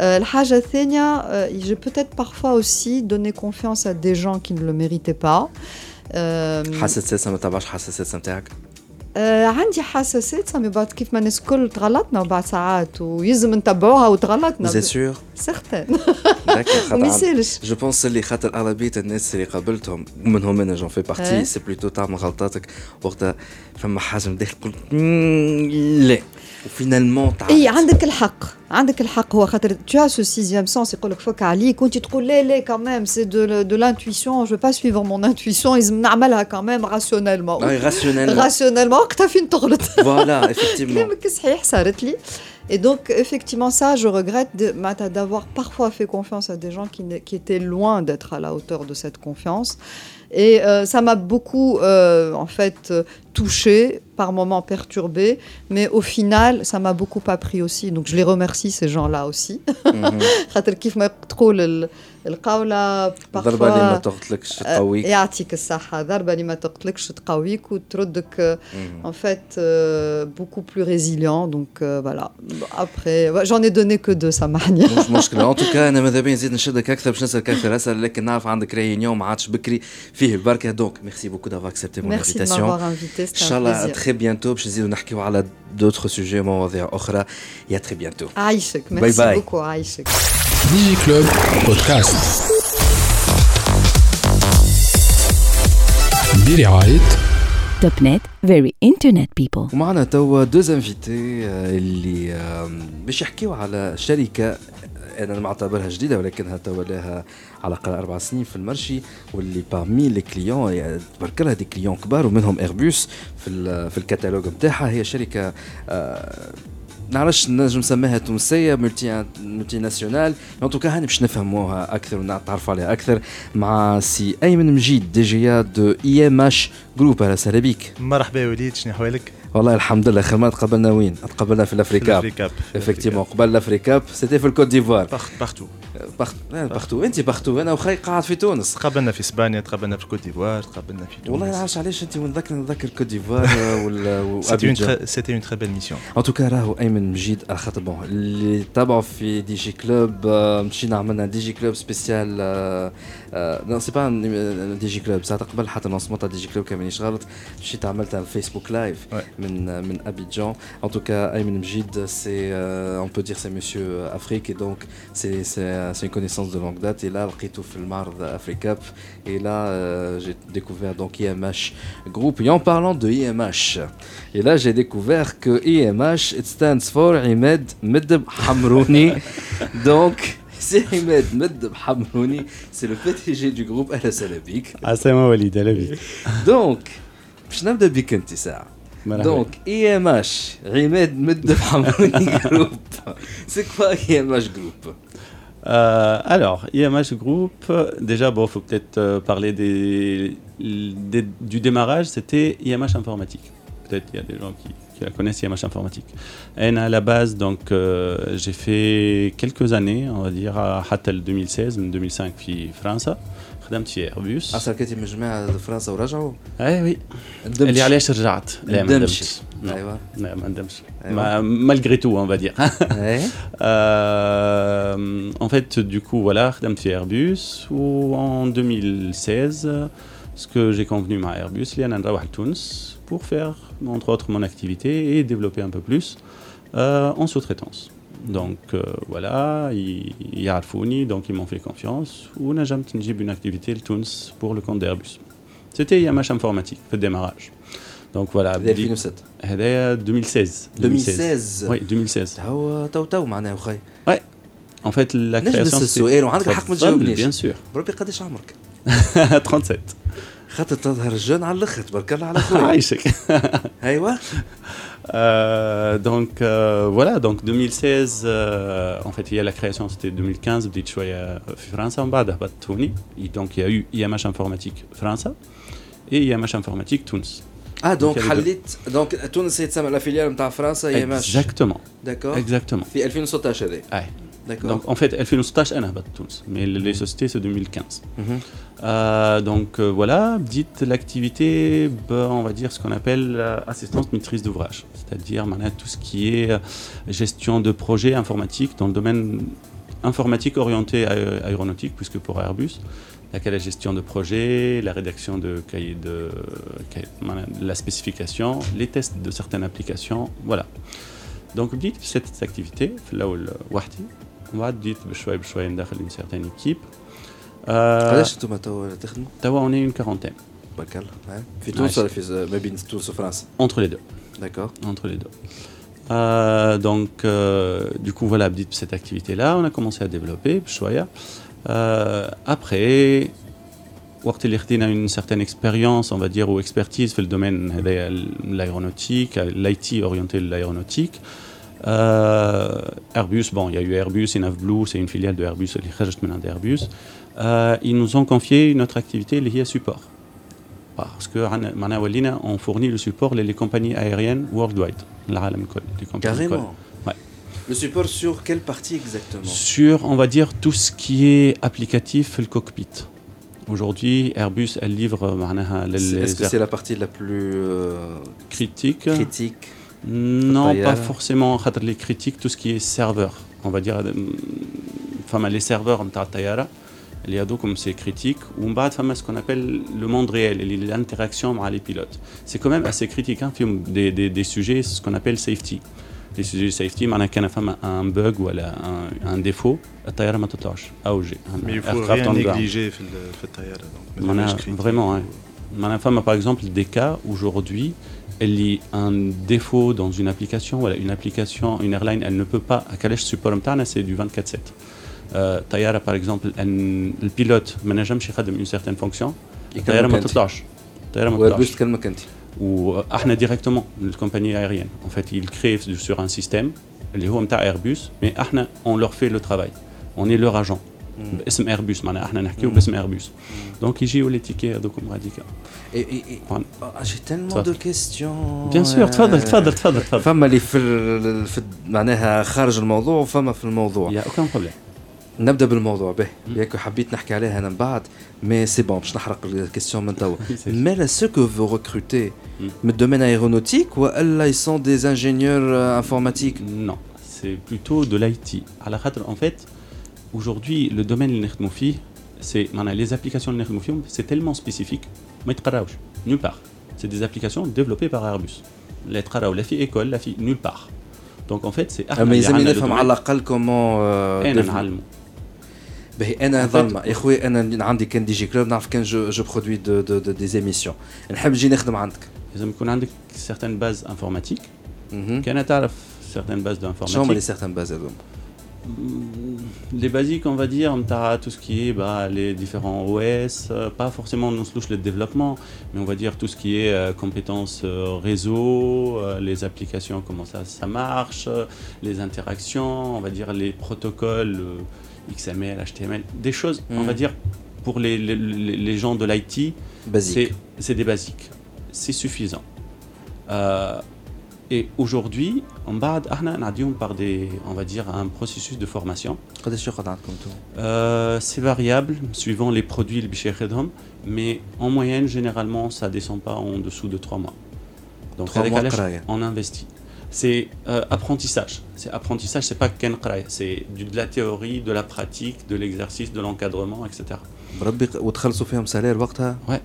Euh, euh, j'ai peut-être parfois aussi donné confiance à des gens qui ne le méritaient pas. آه عندي حساسات سامي بعد كيف ما الناس الكل تغلطنا بعد ساعات ويلزم نتبعوها وتغلطنا. سي سور سيغتان. وما <laughs> يسالش. جو بونس اللي خاطر اغلبيه الناس اللي قابلتهم منهم أنا جون في بارتي سي بلوتو تعمل غلطاتك وقتها فما حاجة من داخل لا. وفينالمون اي عندك الحق عندك الحق هو خاطر tu as ce sixième sens يقول لك فك عليك وانت تقول لا لا quand même c'est de de l'intuition je veux pas suivre mon intuition لازم نعملها quand même rationnellement oui rationnellement rationnellement وقتها فين تغلط voilà <laughs> effectivement كلامك صحيح صارت لي Et donc, effectivement, ça, je regrette d'avoir parfois fait confiance à des gens qui, qui étaient loin d'être à la hauteur de cette confiance. Et euh, ça m'a beaucoup, euh, en fait, touché, par moments perturbé, mais au final, ça m'a beaucoup appris aussi. Donc, je les remercie, ces gens-là aussi. Mhm. <laughs> القولة ضربة اللي ما تقتلكش تقويك يعطيك الصحة ضربة اللي ما تقتلكش تقويك وتردك en fait beaucoup plus résilient donc voilà après j'en ai donné que deux سامحني مش مشكلة ان توكا انا ماذا بيا نزيد نشدك اكثر باش نسالك اكثر اسئلة لكن نعرف عندك ريونيون ما عادش بكري فيه البركة دونك ميرسي بوكو دافوار اكسبتي مون انفيتاسيون ان شاء الله تري بيانتو باش نزيدو نحكيو على دوتر سوجي مواضيع اخرى يا تري بيانتو عايشك ميرسي بوكو عايشك ديجي كلوب بودكاست برعاية توب نت فيري انترنت بيبل ومعنا توا دوز انفيتي اللي باش يحكيو على شركة أنا ما أعتبرها جديدة ولكنها توا لها على الاقل أربع سنين في المرشي واللي بارمي لي كليون يعني تبارك لها دي كليون كبار ومنهم ايربوس في في الكتالوج نتاعها هي شركة آه نعرفش نجم نسميها تونسية ملتي ملتي ناسيونال ان توكا هاني باش نفهموها أكثر ونتعرفوا عليها أكثر مع سي أيمن مجيد دي جي دو إي إم اش جروب أهلا وسهلا بك مرحبا وليد شنو أحوالك؟ والله الحمد لله. خير ما تقبلنا وين؟ تقبلنا في الأفريكاب. افكتيمون قبل الأفريكاب سيتي في الكوت ديفوار. بارتو بارتو أنت بارتو أنا وخي قاعد في تونس. تقابلنا في إسبانيا تقابلنا في الكوت ديفوار تقابلنا في تونس والله ما نعرفش علاش أنت ونذكر نذكر الكوت ديفوار ولا سيتي اون تري بيل ميسيون ان توكا راهو أيمن مجيد على خاطر بون اللي تابعوا في دي جي كلوب مشينا عملنا دي جي كلوب سبيسيال نو سي با دي جي كلوب ساعه قبل حتى لونسمون تاع دي جي كلوب كان مانيش غلط مشيت عملتها فيسبوك لايف من من ابيجان ان توكا ايمن مجيد سي اون بو دير سي مسيو افريك et donc c'est c'est une connaissance de longue date et là لقيته في المعرض افريكاب et là euh, j'ai découvert donc IMH group et en parlant de IMH et là j'ai découvert que IMH it stands for Imed Medb Hamrouni <laughs> donc c'est Ahmed Meddeb Hamrouni, c'est le PDG du groupe Alas Alabik. Assama Walid Alabik. Donc, je n'aime de bikanti ça. Donc, IMH, Ahmed Meddeb Hamrouni <laughs> Group. C'est quoi IMH Group? Euh, alors, IMH Group, déjà, bon, faut peut-être euh, parler des, du démarrage, c'était IMH Informatique. Peut-être il y a des gens qui qui la connaissent, IMH Informatique. Et à la base, donc, euh, j'ai fait quelques années, on va dire, à Hattel 2016, 2005 في فرنسا. خدمت في ايربوس اصلا كنتي من جماعه فرنسا ورجعوا اي وي ندمتش. اللي علاش رجعت لا ما ندمتش. ندمتش لا ايوا لا ما ندمتش أيوة. malgré tout on va dire ايه Euh, en fait, du coup, voilà, خدمت في Airbus ou en 2016, ce que j'ai convenu مع Airbus, اللي أنا نروح لتونس pour faire, entre autres, mon activité et développer un peu plus euh, en sous-traitance. Donc euh, voilà, ils ils يعرفوني, donc ils m'ont fait confiance ونجمت نجيب une activité لتونس pour le compte d'Airbus. C'était IMH informatique, في الدémarrage. Donc voilà, هذا بديت- 2007 هذايا 2016. 2016 Oui, 2016. هو تو تو معناها وخي En fait, la نجلس création. c'était- السؤال وعندك الحق ما تفضل، تجاوبنيش. Bien sûr. بربي قداش عمرك 37. <laughs> خاطر تظهر جون على الاخر تبارك الله على خويا عايشك. ايوا Euh, donc euh, voilà, donc 2016, euh, en fait, il y a la création, c'était 2015, بديت شوية في فرنسا ومن بعد هبطت توني. Et Donc il y a eu IMH informatique France et IMH informatique Tunis. اه دونك Donc, il y avait حليت دونك تونس يتسمى لا فيليال نتاع فرنسا هي ماش Exactement. داكور Exactement. في 2016 هذا Ouais. داكور Donc en fait, 2016 انا هبطت تونس, mais les sociétés c'est 2015. مهم. Euh, donc euh, voilà, dites l'activité, ben, on va dire ce qu'on appelle euh, assistance maîtrise d'ouvrage, c'est-à-dire ben, tout ce qui est gestion de projet informatique dans le domaine informatique orienté à, aéronautique, puisque pour Airbus, la gestion de projet, la rédaction de cahiers de, ben, la spécification, les tests de certaines applications, voilà. Donc dites cette activité, là où on va dire une certaine équipe. Euh, قداش انتم تو تخدموا Tawa, on est une quarantaine, تبارك الله ها؟ في تونس ولا في ما بين تونس وفرنسا entre les deux. داكور Entre les deux. Euh, donc, euh, du coup, voilà, petite- cette activité-là, on a commencé à développer, بشوية. Euh, après, وقت اللي خدينا une certaine expérience, on va dire, ou expertise في le domaine هذايا ال- l'aéronautique, l'IT orienté de l'aéronautique. Euh, Airbus, bon, il y a eu Airbus, Inaf Blue, c'est une filiale de Airbus, اللي خرجت منها d'Airbus. Euh, ils nous ont confié notre activité liée à support. Parce que on fournit le support les, compagnies aériennes worldwide, Carrément. Le support sur quelle partie exactement? Sur, on va dire, tout ce qui est applicatif, le cockpit. Aujourd'hui, Airbus, elle livre. Euh, est-ce que c'est la partie la plus euh, critique Critique? Non, pas forcément. Les critiques, tout ce qui est serveur. On va dire, enfin, les serveurs, اللي هذوكم c'est critique ومن بعد فما ce qu'on appelle le monde réel اللي l'interaction مع les pilotes. C'est quand même assez critique hein, فيهم des, des, des sujets ce qu'on appelle safety. Les sujets safety معناها كان فما un bug ولا un, un défaut الطيارة ما تطلعش أوجي. Mais il faut Aircraft rien on ground. négliger في ال- في الطياره donc ما معناها تعملش critique. vraiment hein. معناها فما par exemple des cas aujourd'hui elle lit un défaut dans une application voilà une application une airline elle ne peut pas à كلاش support نتاعنا c'est du 24/7 euh, طياره باغ اكزومبل ان البيلوت ما نجمش يخدم اون سيغتان فونكسيون الطياره ما تطلعش الطياره ما تطلعش تكلمك انت وإحنا ديريكتومون الكومباني ايريان اون فيت يل كري سور ان سيستيم اللي هو نتاع ايربوس مي إحنا اون لور في لو ترافاي اون اي لور اجون باسم ايربوس معناها إحنا نحكيو باسم ايربوس دونك يجيو لي تيكي هذوكم غاديك جي تالمون دو كيستيون بيان سور تفضل تفضل تفضل تفضل فما اللي في معناها خارج الموضوع وفما في الموضوع يا اوكان بروبليم نبدا بالموضوع به ياك حبيت نحكي عليها انا من بعد مي سي بون باش نحرق الكيستيون من توا Mais là, ceux que vous recrutez, Mm. le domaine aéronautique ou là, ils sont des ingénieurs euh, informatiques Non, c'est plutôt de l'IT. À la khatre, en fait, aujourd'hui, le domaine اللي نخدموا فيه, c'est معناها les applications اللي نخدموا فيهم, c'est tellement spécifique, ما يتقراوش nulle part. C'est des applications développées par Airbus. لا يتقراو لا في école لا في nulle part. Donc en fait, c'est اما اللي يلزمني عندنا le نفهم domaine. على الاقل كومون انا نعلموا. باهي انا En fait- ظلمه يا خويا انا عندي كان دي جي كلوب نعرف كان جو جو برودوي دو دو دو دي زيميسيون نحب نجي نخدم عندك لازم يكون عندك certaines bases informatiques. مهم. كان تعرف certaines bases شنو هما لي d'informatique. سيغتان باز هذوما Les basiques, on va dire, tu as tout ce qui est bah, les différents OS, euh, pas forcément non slouche le développement, mais on va dire tout ce qui est euh, compétences euh, réseau, euh, les applications, comment ça, ça marche, euh, les interactions, on va dire les protocoles euh, XML, HTML, des choses, on va dire, pour les, gens de l'IT, c'est des basiques. C'est suffisant. Euh, et aujourd'hui, ah, on par des, on va dire, un processus de formation. Euh, c'est variable suivant les produits le mais en moyenne, généralement, ça descend pas en dessous de 3 mois. Donc, on investit. C'est euh, apprentissage. C'est apprentissage, c'est pas ken c'est de la théorie, de la pratique, de l'exercice, de l'encadrement, etc. Ouais.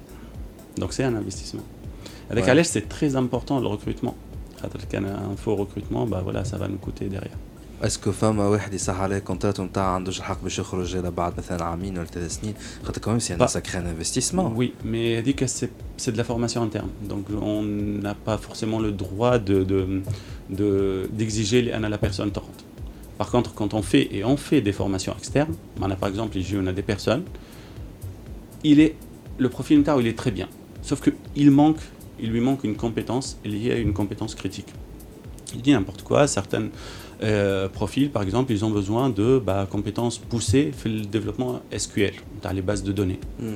Donc c'est un investissement. Avec ouais. c'est très important le recrutement. Un faux recrutement, bah voilà, ça va nous coûter derrière. اسكو فما واحد يصح عليه كونترات نتاع عندوش الحق باش يخرج بعد مثلا عامين ولا ثلاث سنين خاطر كمان سي ان ساكري انفستيسمون Oui, mais هذيك c'est de la formation interne. Donc on n'a pas forcément le droit de de d'exiger de, la personne torrente. Par contre, quand on fait et on fait des formations externes, on a par exemple ici on a des personnes, il est le profil interne il est très bien, sauf que il manque il lui manque une compétence liée à une compétence critique. Il dit n'importe quoi, certains euh, profils, par exemple, ils ont besoin de bah, compétences poussées dans le développement SQL, dans les bases de données. Mm.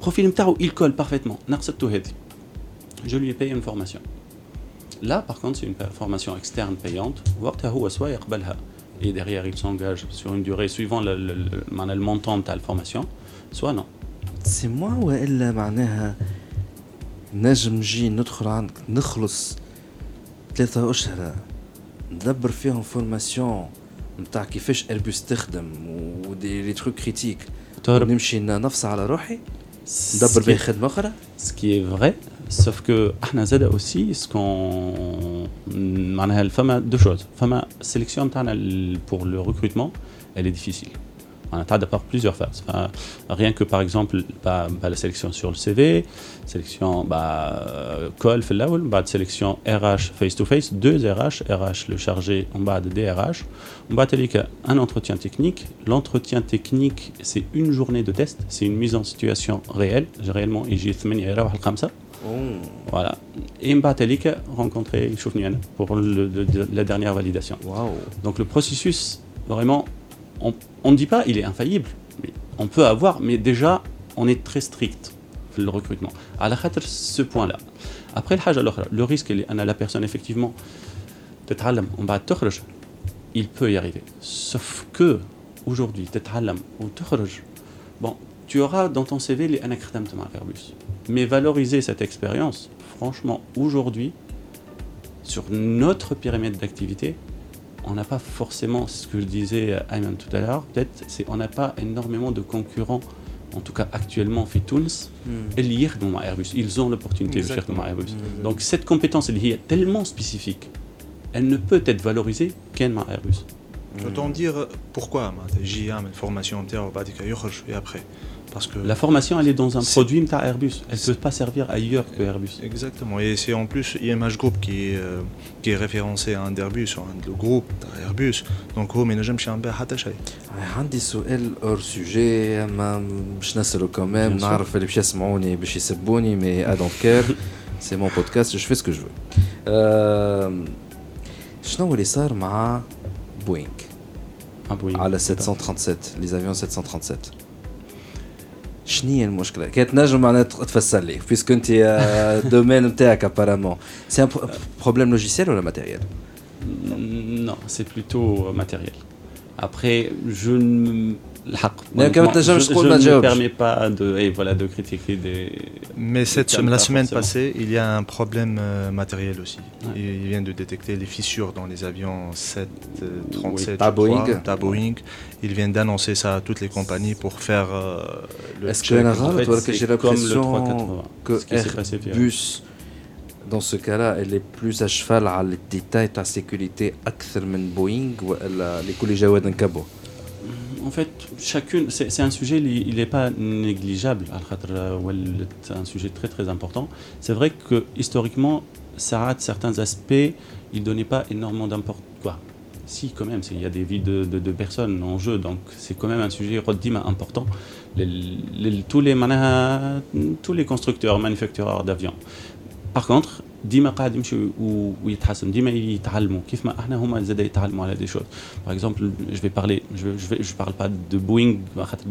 Profil où il colle parfaitement. Je lui ai payé une formation. Là, par contre, c'est une formation externe payante. Et derrière, il s'engage sur une durée suivant le, le, le, le montant de la formation, soit non. C'est moi ou elle, نجم نجي ندخل عندك نخلص ثلاثة أشهر ندبر فيهم فورماسيون نتاع كيفاش اربوس تخدم ودي لي تروك كريتيك نمشي نفصل على روحي ندبر بيه خدمة أخرى سكي فري سوف كو احنا زاد اوسي سكون معناها فما دو شوز فما السيليكسيون تاعنا بور لو ريكروتمون elle est difficile on a par plusieurs phases. rien que par exemple bah, bah, la sélection sur le CV, sélection bah, call, bah, sélection RH face-to-face, deux RH, RH le chargé en bas de DRH. On va un entretien technique. L'entretien technique, c'est une journée de test, c'est une mise en situation réelle. Réellement, il y comme ça. Voilà. Et Mbatelika rencontrer pour la dernière validation. Donc le processus, vraiment, on ne dit pas il est infaillible, mais on peut avoir, mais déjà, on est très strict le recrutement. À la ce point-là. Après, le risque, est la personne, effectivement, il peut y arriver. Sauf que, aujourd'hui, bon, tu auras dans ton CV les anacrédams de Airbus. Mais valoriser cette expérience, franchement, aujourd'hui, sur notre périmètre d'activité, on n'a pas forcément, ce que je disais à Ayman tout à l'heure, peut-être, c'est on n'a pas énormément de concurrents, en tout cas actuellement, fait Tunis, hmm. et Airbus. Ils ont l'opportunité de faire comme Airbus. Hmm. Donc cette compétence, elle est tellement spécifique, elle ne peut être valorisée qu'en Airbus. Peut-on dire pourquoi J'ai une formation et après que la formation, elle est dans un produit Airbus. Elle ne peut pas servir ailleurs que Airbus. Exactement. Et c'est en plus IMH Group qui est, euh, qui est référencé à un d'Airbus, le groupe Airbus. Donc, oh, mais nous, j'aime un peu attaché. عندي سؤال اور سوجي ما باش نسالو كمان نعرف اللي باش يسمعوني باش يسبوني مي ا دونت كير <laughs> سي مون بودكاست جو في سكو جو شنو اللي صار مع بوينغ على 737 لي زافيون 737 شنو هي المشكله كانت نجم معناها تفسر لي بيسكو انت الدومين نتاعك ابارامون سي ان بروبليم لوجيسيال ولا ماتيريال Non, c'est plutôt matériel. Après, je ne mais je ne permets pas de, et voilà, de critiquer des. Mais cette, la semaine passée, il y a un problème euh, matériel aussi. Ouais. Il vient de détecter les fissures dans les avions 737. Euh, pas Boeing. Ils viennent d'annoncer ça à toutes les compagnies pour faire euh, le. Est-ce que général, en fait, j'ai l'impression que Airbus dans ce cas-là, elle est plus à cheval à les détails de la sécurité que Boeing ou les collèges d'un cabot en fait, chacune, c'est un sujet, il n'est pas négligeable, c'est un sujet très très important. C'est vrai que historiquement, ça rate certains aspects, il ne donnait pas énormément d'importance. Si, quand même, il y a des vies de, personnes en jeu, donc c'est quand même un sujet important. Tous, les, tous les constructeurs, manufacturiers d'avions, باغ كونتر ديما قاعد يمشي ويتحسن ديما يتعلموا كيف ما احنا هما زاد يتعلموا على دي شوز باغ اكزومبل جو في بارلي جو في جو بارل با دو بوينغ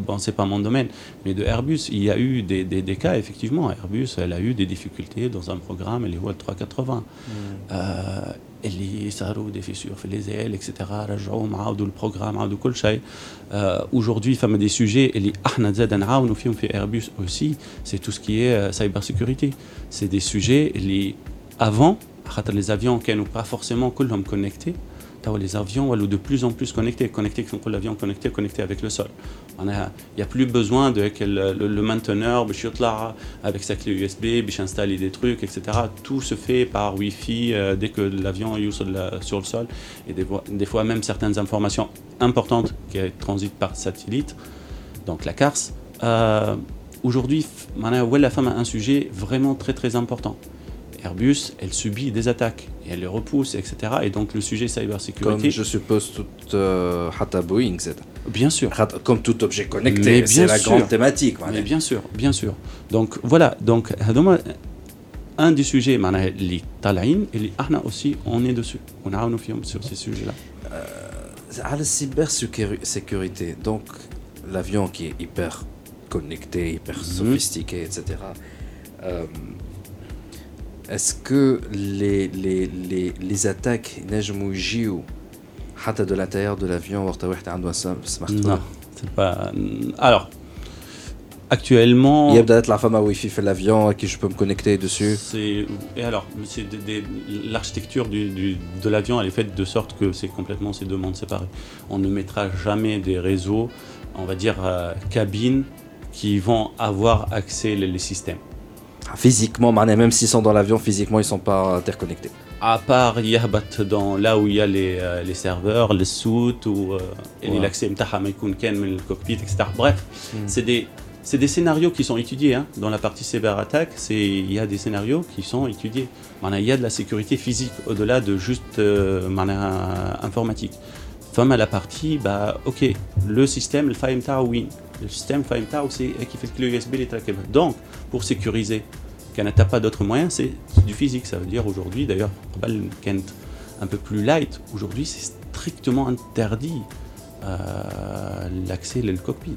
bon c'est pas mon domaine mais de Airbus il y a eu des, des, des cas effectivement Airbus elle a eu des difficultés dans un programme اللي هو 380 آه اللي صاروا دي فيسور في لي زيل اكسيتيرا رجعوهم عاودوا البروغرام عاودوا كل شيء اجوردي فما دي سوجي اللي احنا زاد نعاونوا فيهم في ايربوس اوسي سي تو سكي سايبر سيكوريتي سي دي سوجي اللي افون خاطر لي افيون كانوا با فورسيمون كلهم كونيكتي les avions sont de plus en plus connectés. Connectés, l'avion connecté, connecté avec le sol. Il n'y a plus besoin de que le, le, le mainteneur, avec sa clé USB, installer des trucs, etc. Tout se fait par Wi-Fi euh, dès que l'avion est sur, sur, le sol. Et des, des, fois, même certaines informations importantes qui transitent par satellite, donc la CARS. Euh, Aujourd'hui, la femme a un sujet vraiment très très important. Airbus, elle subit des attaques et elle les repousse, etc. Et donc le sujet cybersécurité. Comme je suppose toute euh, Boeing, c'est Bien sûr. Comme tout objet connecté, c'est la grande thématique. Mais bien sûr, bien sûr. Donc voilà, donc un des sujets, les talaïn, et les aussi, on est dessus. On a un film sur ces sujets-là. Euh, à la cybersécurité, donc l'avion qui est hyper connecté, hyper mhm. sophistiqué, etc. Euh, est-ce que les, les, les, les attaques نجموا يجيو حتى de l'intérieur de l'avion وقت واحد عنده smartphone Non, c'est pas alors actuellement يبدا يطلع فما wifi في l'avion qui je peux me connecter dessus c'est et alors c'est l'architecture du, du, de l'avion elle est faite de sorte que c'est complètement ces deux mondes séparés on ne mettra jamais des réseaux on va dire euh, cabines qui vont avoir accès les, les systèmes Physiquement, même s'ils sont dans l'avion, physiquement, ils ne sont pas interconnectés. À part dans là où il y a les, euh, les serveurs, les soutes, ou euh, l'accès le cockpit, etc. Bref, hmm. c'est des, des scénarios qui sont étudiés. Hein. Dans la partie cyberattaque, il y a des scénarios qui sont étudiés. Il y a de la sécurité physique au-delà de juste euh, informatique. Femme à la partie, bah, ok, le système, le FimeTow, oui. Le système FimeTow, c'est qui fait que le USB est Donc, pour sécuriser, qu'elle n'a pas d'autres moyens, c'est du physique. Ça veut dire aujourd'hui, d'ailleurs, un peu plus light, aujourd'hui, c'est strictement interdit euh, l'accès au cockpit.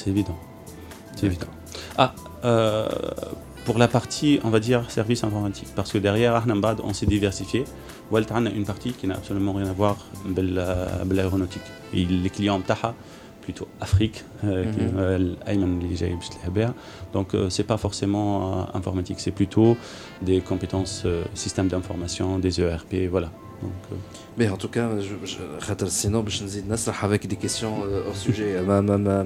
c'est évident. C'est évident. Ah, euh, pour la partie, on va dire, service informatique, parce que derrière Ahnambad, on s'est diversifié. Waltan a une partie qui n'a absolument rien à voir avec l'aéronautique. Les clients Taha, plutôt Afrique, euh, mhm. donc euh, c'est pas forcément informatique, c'est plutôt des compétences système d'information, des ERP, voilà. Donc, euh... Mais en tout cas, je, je, sinon, je nous نسرح avec des questions euh, hors sujet. ma, ma, ma,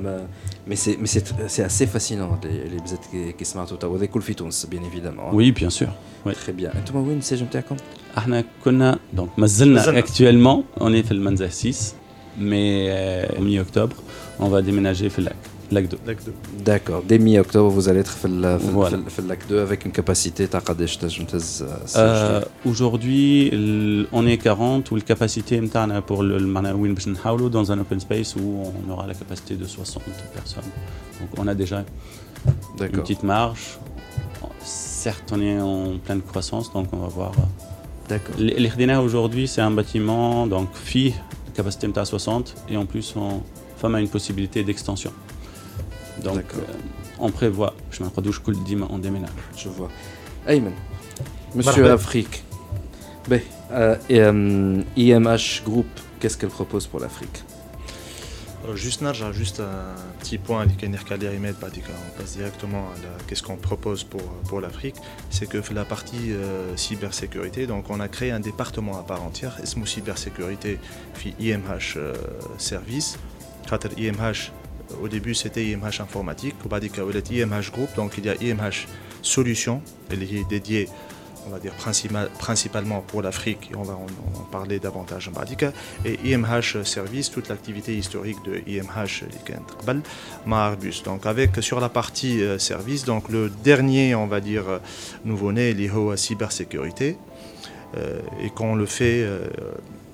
mais c'est mais c'est assez fascinant les les بزاف qui سمعت وهذا كل في تونس bien évidemment. Oui, bien sûr. Oui. Très bien. انتم وين السجن نتاعكم؟ احنا كنا دونك مازلنا actuellement on est في المنزه 6 mais euh, mi-octobre on va déménager في اللاك Lac 2. Lac 2. D'accord. Dès mi-octobre, vous allez être le voilà. Lac 2 avec une capacité euh, Aujourd'hui, on est 40 ou la capacité pour le Manawin dans un open space où on aura la capacité de 60 personnes. Donc on a déjà une petite marge. Certes, on est en pleine croissance, donc on va voir. D'accord. L'Irdina aujourd'hui, c'est un bâtiment, donc FI, capacité à 60, et en plus, on, femme a une possibilité d'extension. Donc, euh, on prévoit. Je m'en crois on déménage. Je vois. Ayman, Monsieur Afrique. Ben, euh, euh, IMH Group, qu'est-ce qu'elle propose pour l'Afrique? Juste Narja, juste un petit point à on passe directement à qu'est-ce qu'on propose pour, pour l'Afrique. C'est que la partie cybersécurité, donc on a créé un département à part entière, ESMO Cybersécurité, IMH Service. IMH au début, c'était IMH informatique. IMH Group. Donc, il y a IMH Solutions, elle est dédiée on va dire principalement pour l'Afrique, on va en, parler davantage en Badika, et IMH Service, toute l'activité historique de IMH Airbus. Donc avec sur la partie euh, service, donc le dernier, on va dire, nouveau-né, l'IHO cybersécurité, euh, et qu'on le fait euh,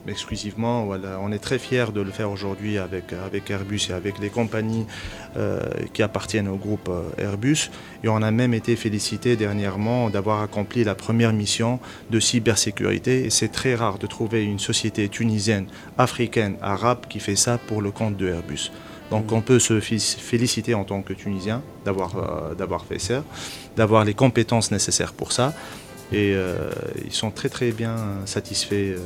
exclusivement. Voilà. On est très fiers de le faire aujourd'hui avec, avec Airbus et avec les compagnies euh, qui appartiennent au groupe euh, Airbus. Et on a même été félicité dernièrement d'avoir accompli la première mission de cybersécurité. Et c'est très rare de trouver une société tunisienne, africaine, arabe qui fait ça pour le compte de Airbus. Donc mmh. on peut se féliciter en tant que Tunisien d'avoir euh, fait ça, d'avoir les compétences nécessaires pour ça. Et euh, ils sont très très bien satisfaits, euh,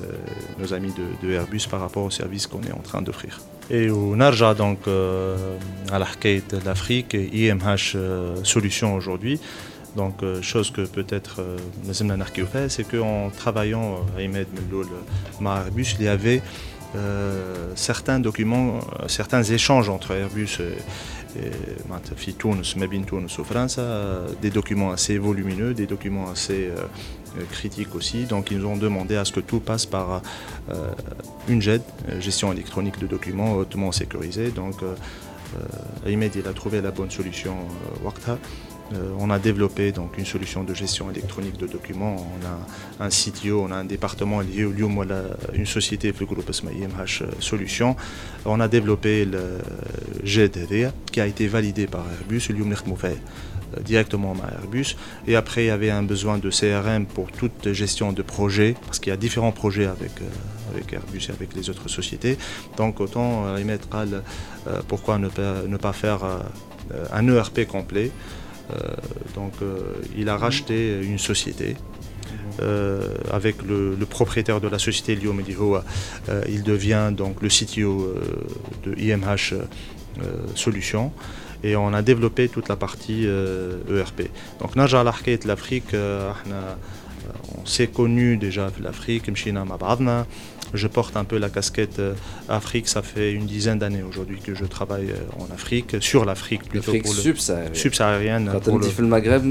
nos amis de, Airbus, par rapport au service qu'on est en train d'offrir. Et au Narja, donc euh, à l'arcade de l'Afrique, IMH Solutions aujourd'hui. Donc, chose que peut-être euh, fait, c'est qu'en travaillant à Imed Airbus, il y avait certains documents, certains échanges entre Airbus des documents assez volumineux, des documents assez euh, euh, critiques aussi. Donc ils nous ont demandé à ce que tout passe par euh, une GED, gestion électronique de documents hautement sécurisée. Donc Ahmed il a trouvé la bonne solution Wakta on a développé donc une solution de gestion électronique de documents. On a un CTO, on a un département lié au une société plus groupe euh, Solutions. On a développé le GDD qui a été validé par Airbus, euh, directement à Airbus. Et après, il y avait un besoin de CRM pour toute gestion de projet, parce qu'il y a différents projets avec, Airbus et avec les autres sociétés. Donc autant y pourquoi ne pas, ne pas faire un ERP complet euh, donc euh, il a racheté une société. Euh, avec le, propriétaire de la société Lio Mediho, il devient donc le CTO de IMH Solutions et on a développé toute la partie ERP. E donc Naja l'Afrique, on s'est connu déjà l'Afrique, Mchina Mabadna, je porte un peu la casquette euh, Afrique. Ça fait une dizaine d'années aujourd'hui que je travaille euh, en Afrique, sur l'Afrique plutôt. L'Afrique subsaharienne. Subsaharienne. Pour le... le Maghreb,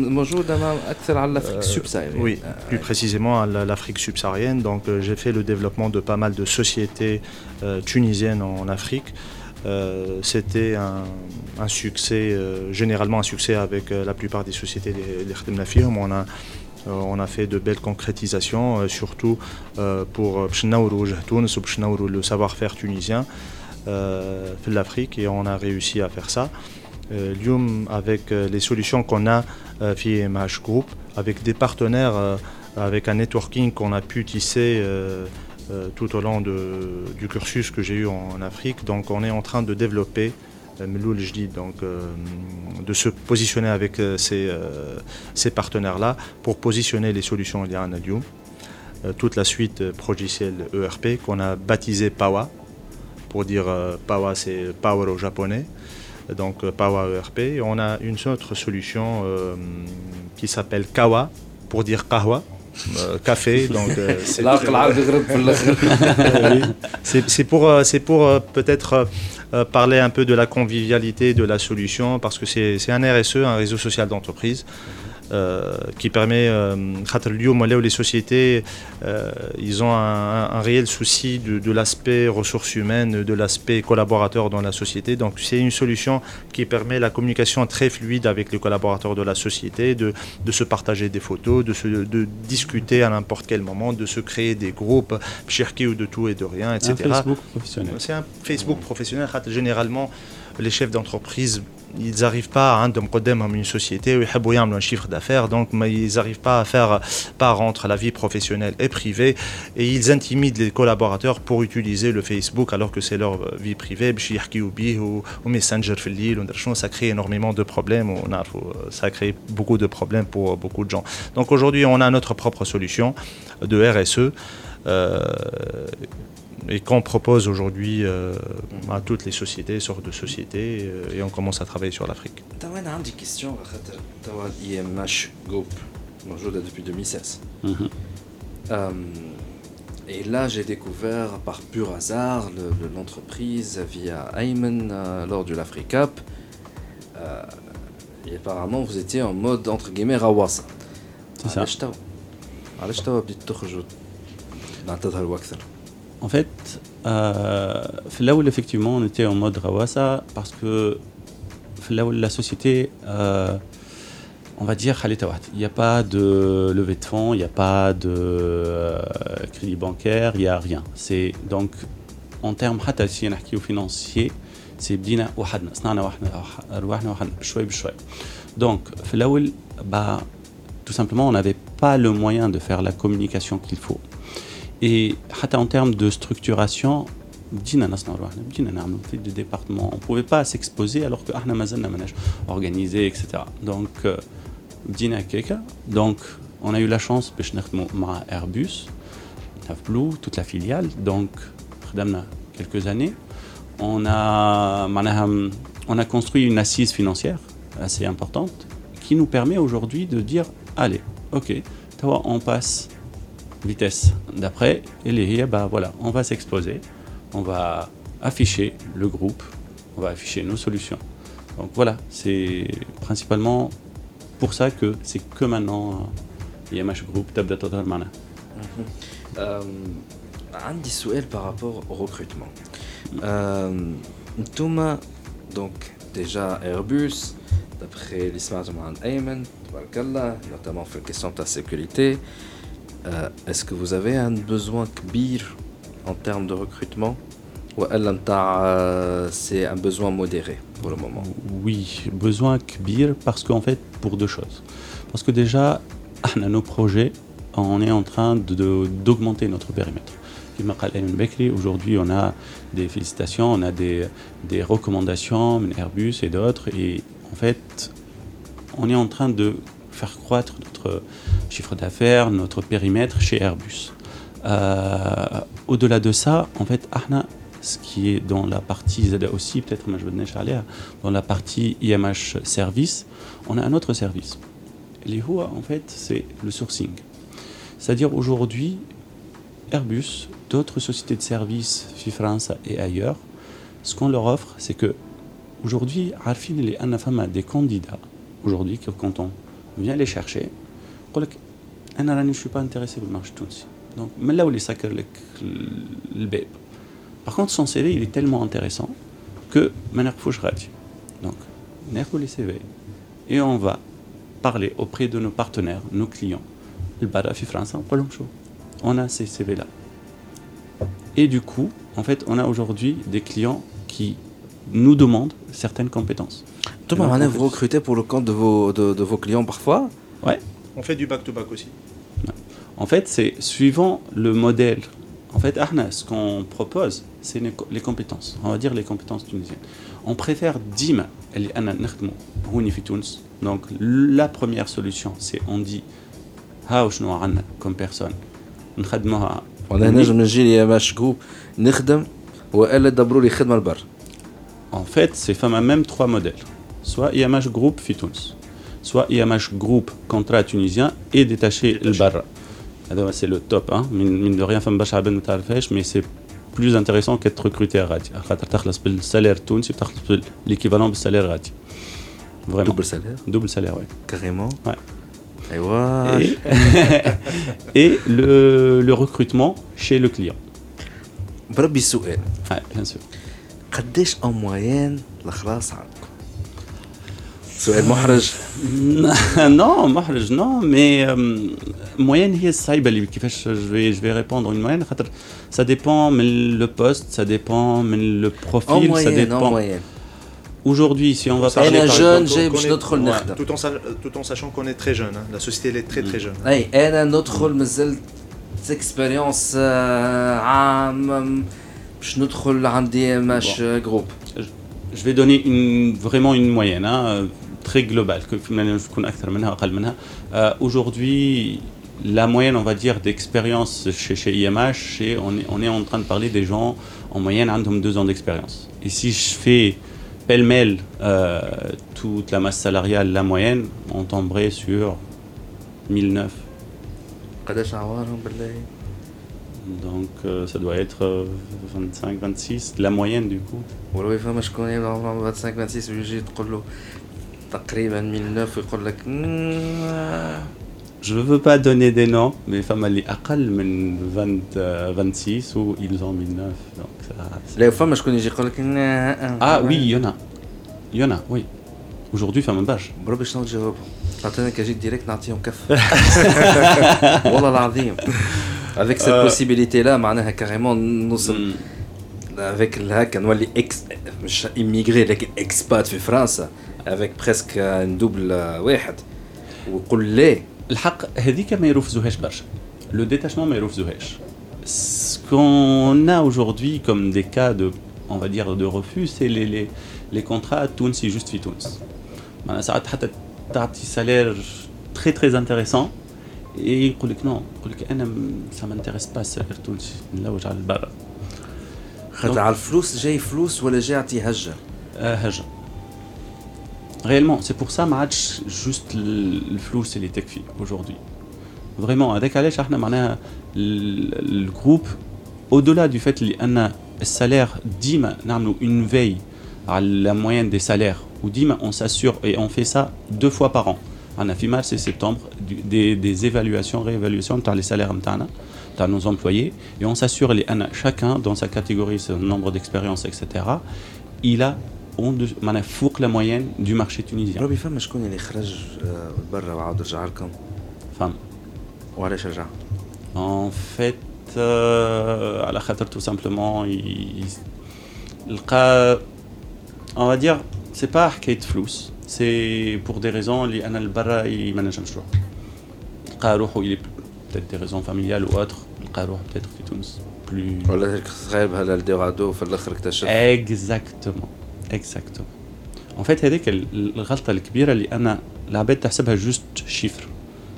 l'Afrique euh, subsaharienne. Oui, plus précisément l'Afrique subsaharienne. Donc j'ai fait le développement de pas mal de sociétés tunisiennes en Afrique. c'était un, succès, généralement un succès avec la plupart des sociétés les, les On a euh, on a fait de belles concrétisations, euh, surtout euh, pour le savoir-faire tunisien de l'Afrique et on a réussi à faire ça. Lium, avec les solutions qu'on a via MH Group, avec des partenaires, avec un networking qu'on a pu tisser tout au long du cursus que j'ai eu en Afrique. Donc on est en train de développer donc euh, de se positionner avec euh, ces, euh, partenaires-là pour positionner les solutions liées à Anadium. toute la suite progicielle ERP qu'on a baptisé PAWA, pour dire PAWA c'est Power au japonais, donc PAWA ERP. On a une autre solution qui s'appelle KAWA, pour dire Kahwa, café. Donc, <laughs> c'est pour, c'est pour peut-être euh, parler un peu de la convivialité de la solution, parce que c'est un RSE, un réseau social d'entreprise. Euh, qui permet, euh, les sociétés, euh, ils ont un, réel souci de, l'aspect ressources humaines, de l'aspect collaborateur dans la société. Donc c'est une solution qui permet la communication très fluide avec les collaborateurs de la société, de, de se partager des photos, de, se, de discuter à n'importe quel moment, de se créer des groupes, cherki ou de tout et de rien, etc. C'est un Facebook professionnel. C'est un Facebook professionnel. Généralement, les chefs d'entreprise ils n'arrivent pas à comme une société où ils un chiffre d'affaires, donc ils n'arrivent pas à faire part entre la vie professionnelle et privée, et ils intimident les collaborateurs pour utiliser le Facebook alors que c'est leur vie privée, ou, Messenger, ça crée énormément de problèmes, ça crée beaucoup de problèmes pour beaucoup de gens. Donc aujourd'hui, on a notre propre solution de RSE. Euh, et qu'on propose aujourd'hui euh, à toutes les sociétés, sortes de sociétés, euh, et on commence à travailler sur l'Afrique. J'ai une question. IMH Group, bonjour depuis 2016. Mhm. Euh, et là, j'ai découvert par pur hasard l'entreprise via Ayman lors du l'Afrique Cup. et apparemment, vous étiez en mode entre guillemets Rawasa. C'est ça. علاش توا بديت تخرجوا تظهروا اكثر En fait, euh, là où effectivement on était en mode Rawasa, parce que là où la société, euh, on va dire, il n'y a pas de levée de fonds, il n'y a pas de euh, crédit bancaire, il n'y a rien. C'est donc en termes financiers, c'est bdina وحدنا صنعنا وحدنا رواحنا وحدنا بشوي بشوي. Donc, là où, bah, tout simplement, on n'avait pas le moyen de faire la communication qu'il faut. Et en termes de structuration, des départements, on ne pouvait pas s'exposer alors que organisé, etc. Donc, euh, donc, on a eu la chance de Airbus, toute la filiale, donc, quelques années. On a, on a construit une assise financière assez importante qui nous permet aujourd'hui de dire allez, ok, on passe vitesse d'après, et les bah voilà, on va s'exposer, on va afficher le groupe, on va afficher nos solutions. Donc voilà, c'est principalement pour ça que c'est que maintenant IMH Group تبدا تظهر معنا. عندي سؤال par rapport au recrutement. Thomas, donc déjà Airbus, d'après l'histoire de Ayman, notamment sur la question de la sécurité. euh, est-ce que vous avez un besoin kbir en termes de recrutement? Ou euh, c'est un besoin modéré pour le moment? Oui, besoin kbir parce qu'en fait, pour deux choses. Parce que déjà, <laughs> nos projets, on est en train d'augmenter notre périmètre. Aujourd'hui, on a des félicitations, on a des, des recommandations, Airbus et d'autres. Et en fait, on est en train de faire croître notre chiffre d'affaires, notre périmètre chez Airbus. Euh, au-delà de ça, en fait, Arna, ce qui est dans la partie ZA aussi, peut-être dans la partie IMH service, on a un autre service. Les HUA, en fait, c'est le sourcing. C'est-à-dire aujourd'hui, Airbus, d'autres sociétés de services, France et ailleurs, ce qu'on leur offre, c'est que aujourd'hui, Arfin et Anafama, des candidats, aujourd'hui, quand on vient les chercher, ne suis pas intéressé par le marché tunisien. Donc, mais là où les le bébé. Par contre, son CV, il est tellement intéressant que Donc, on les CV. Et on va parler auprès de nos partenaires, nos clients. Le Barafi français, on a ces CV-là. Et du coup, en fait, on a aujourd'hui des clients qui nous demandent certaines compétences. Thomas, vous recrutez pour le compte de vos, de, de vos clients parfois Ouais. On fait du back-to-back aussi. En fait, c'est suivant le modèle. En fait, Arna, ce qu'on propose, c'est les compétences. On va dire les compétences tunisiennes. On préfère DIM, donc la première solution, c'est on dit comme personne. On a En fait, c'est même trois modèles Soit IMH Group Fitouns soit IMH Group, contrat tunisien, et détaché le barra. C'est le top, hein. mine de rien, mais c'est plus intéressant qu'être recruté à Radi. Le salaire tunisien, l'équivalent du salaire Radi. Vraiment. Double salaire Double salaire, oui. Carrément Ouais. Et, et <laughs> le, le, recrutement chez le client. بربي السؤال. Ouais, bien sûr. قداش en moyenne الخلاص عندكم؟ سؤال محرج <laughs> non محرج non mais moyenne هي الصعيبه اللي كيفاش je vais je vais répondre une moyenne خاطر ça dépend من le poste ça dépend من le profil en ça dépend en moyenne Aujourd'hui, si on va parler par jeune, j'ai notre rôle tout en tout en sachant qu'on est très jeune, hein. la société elle est très très jeune. Oui, elle notre rôle مازال expérience عام باش ندخل عندي ماش groupe. Je vais donner une, vraiment une moyenne. Hein très global. Euh, aujourd'hui, la moyenne, on va dire, d'expérience chez, chez IMH, on, est, on est en train de parler des gens en moyenne ont deux ans d'expérience. Et si je fais pêle-mêle euh, toute la masse salariale, la moyenne, on tomberait sur 1009. Donc euh, ça doit être 25, 26, la moyenne du coup. 25, 26, تقريبا 1009 ويقول لك je ne veux pas donner des noms, mais femmes اللي أقل من 20 26 ou ils ont 1009 donc ça لا فما شكون يجي يقول لك Ah oui, il y en a. Il y en a, oui. Aujourd'hui, femme bâche. بربي شنو تجاوب عطينا كاجيك ديريكت نعطيهم كف والله العظيم avec cette Euh. possibilité là معناها كاريمون نوصل Mm. avec هكا نولي اكس مش immigré لكن اكسبات في فرنسا avec presque un double واحد وقول ليه الحق هذيك ما يرفزوهاش برشا لو détachement ما يرفزوهاش ce qu'on a aujourd'hui comme des cas de on va dire de refus c'est les, les, les contrats تونسي juste في تونس معناها ساعات حتى تعطي salaire très très intéressant et يقول لك نو يقول لك انا م- ça m'intéresse pas السالير التونسي نلوج على البابا خاطر على الفلوس جاي فلوس ولا جاي يعطي هجه آه، هجة réellement c'est pour ça ما عادش juste ال- الفلوس اللي تكفي aujourd'hui vraiment هذاك علاش احنا معناها ال- الجروب au-delà du fait اللي ان السالير ديما نعملوا une veille على la moyenne des salaires وديما on s'assure et on fait ça deux fois par an عندنا في mars et septembre du- des, des évaluations réévaluations نتاع les salaires نتاعنا نتاع nos employés et on s'assure اللي ان chacun dans sa catégorie son nombre d'expérience etc il a on de, معناها فوق la moyenne du marché tunisien بربي فما شكون اللي خرج آه، برا وعاود رجع لكم femme وعلاش رجع En fait, euh, à la khater, tout simplement, il, il- لقى- on va dire, c'est pas حكاية فلوس, c'est pour des raisons اللي أنا لبرا ما نجمش نروح. لقى روحه il est peut-être des raisons familiales ou autres, لقى روحه peut-être في تونس plus ولا صغير للدورادو في الاخر اكتشف exactement exactement en fait هذيك ال- الغلطه الكبيره اللي انا العباد تحسبها جوست شيفر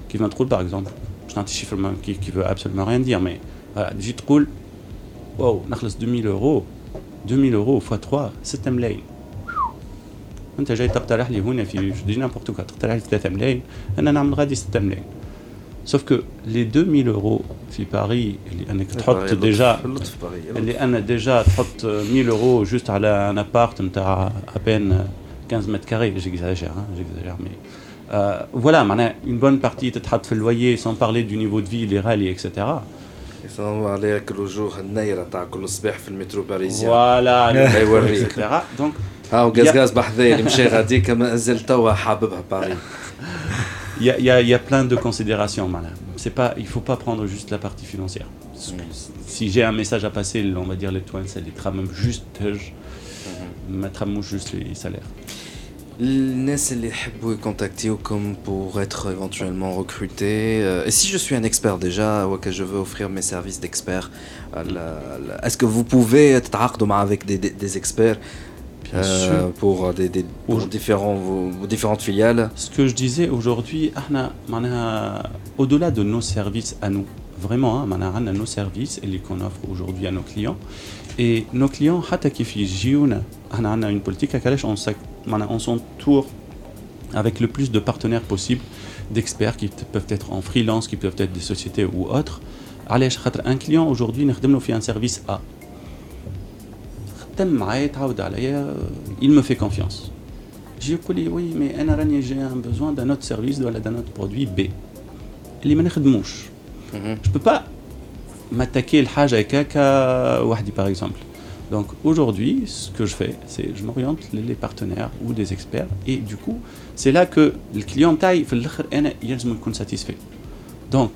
كيف ما تقول باغ اكزومبل باش نعطي شيفر ما- كي كي فو ابسولومون ريان دير مي فوالا تجي تقول واو نخلص 2000 اورو 2000 اورو فوا 3 6 ملايين انت جاي تقترح لي هنا في دي نابورت كوا تقترح لي 3 ملايين انا نعمل غادي 6 ملايين سوف كو لي 2000 اورو في باري اللي انك تحط ديجا اللطف باغي اللي انا ديجا تحط 1000 اورو جوست على ان ابارت نتاع ابين 15 متر كاري جيكزاجير جيكزاجير مي فوالا معناها اون بون بارتي تتحط في اللوyer سون بارلي دو نيفو دو في اللي غالي اكسيتيرا يصنعوا عليها كل وجوه النيرة تاع كل صباح في المترو باريسيان فوالا يوريك. اكسيتيرا دونك ها وغازغاز بحذايا اللي مشى غاديك ما زال توا حاببها باري <laughs> il y a, il y, a, il y a plein de considérations معناها c'est pas il faut pas prendre juste la partie financière si j'ai un message à passer on va dire les توانسه اللي تخمم juste هج ما تخمموش juste les salaires الناس اللي يحبوا يكونتاكتيوكم pour être éventuellement recruté euh, et si je suis un expert déjà ou que je veux offrir mes services d'expert à la- la- est-ce que vous pouvez تتعاقدوا مع avec des, des, des experts Bien Euh, pour des, différentes filiales. Ce que je disais aujourd'hui, au-delà de nos services à nous, vraiment, hein, on a nos services et les qu'on offre aujourd'hui à nos clients. Et nos clients, on a une politique à on s'entoure avec le plus de partenaires possible, d'experts qui peuvent être en freelance, qui peuvent être des sociétés ou autres. Un client aujourd'hui, nous fait un service A. خدم معايا تعود عليا il me fait confiance. جي يقول لي وي مي انا راني جي ان بوزوان دان اوت سيرفيس ولا دان اوت برودوي بي اللي ما نخدموش جو بو با m'attaquer الحاجه هكاكا وحدي par exemple donc aujourd'hui ce que je fais c'est je m'oriente les, les partenaires ou des experts et du coup c'est là que le client تاعي في الاخر انا يلزم يكون satisfait donc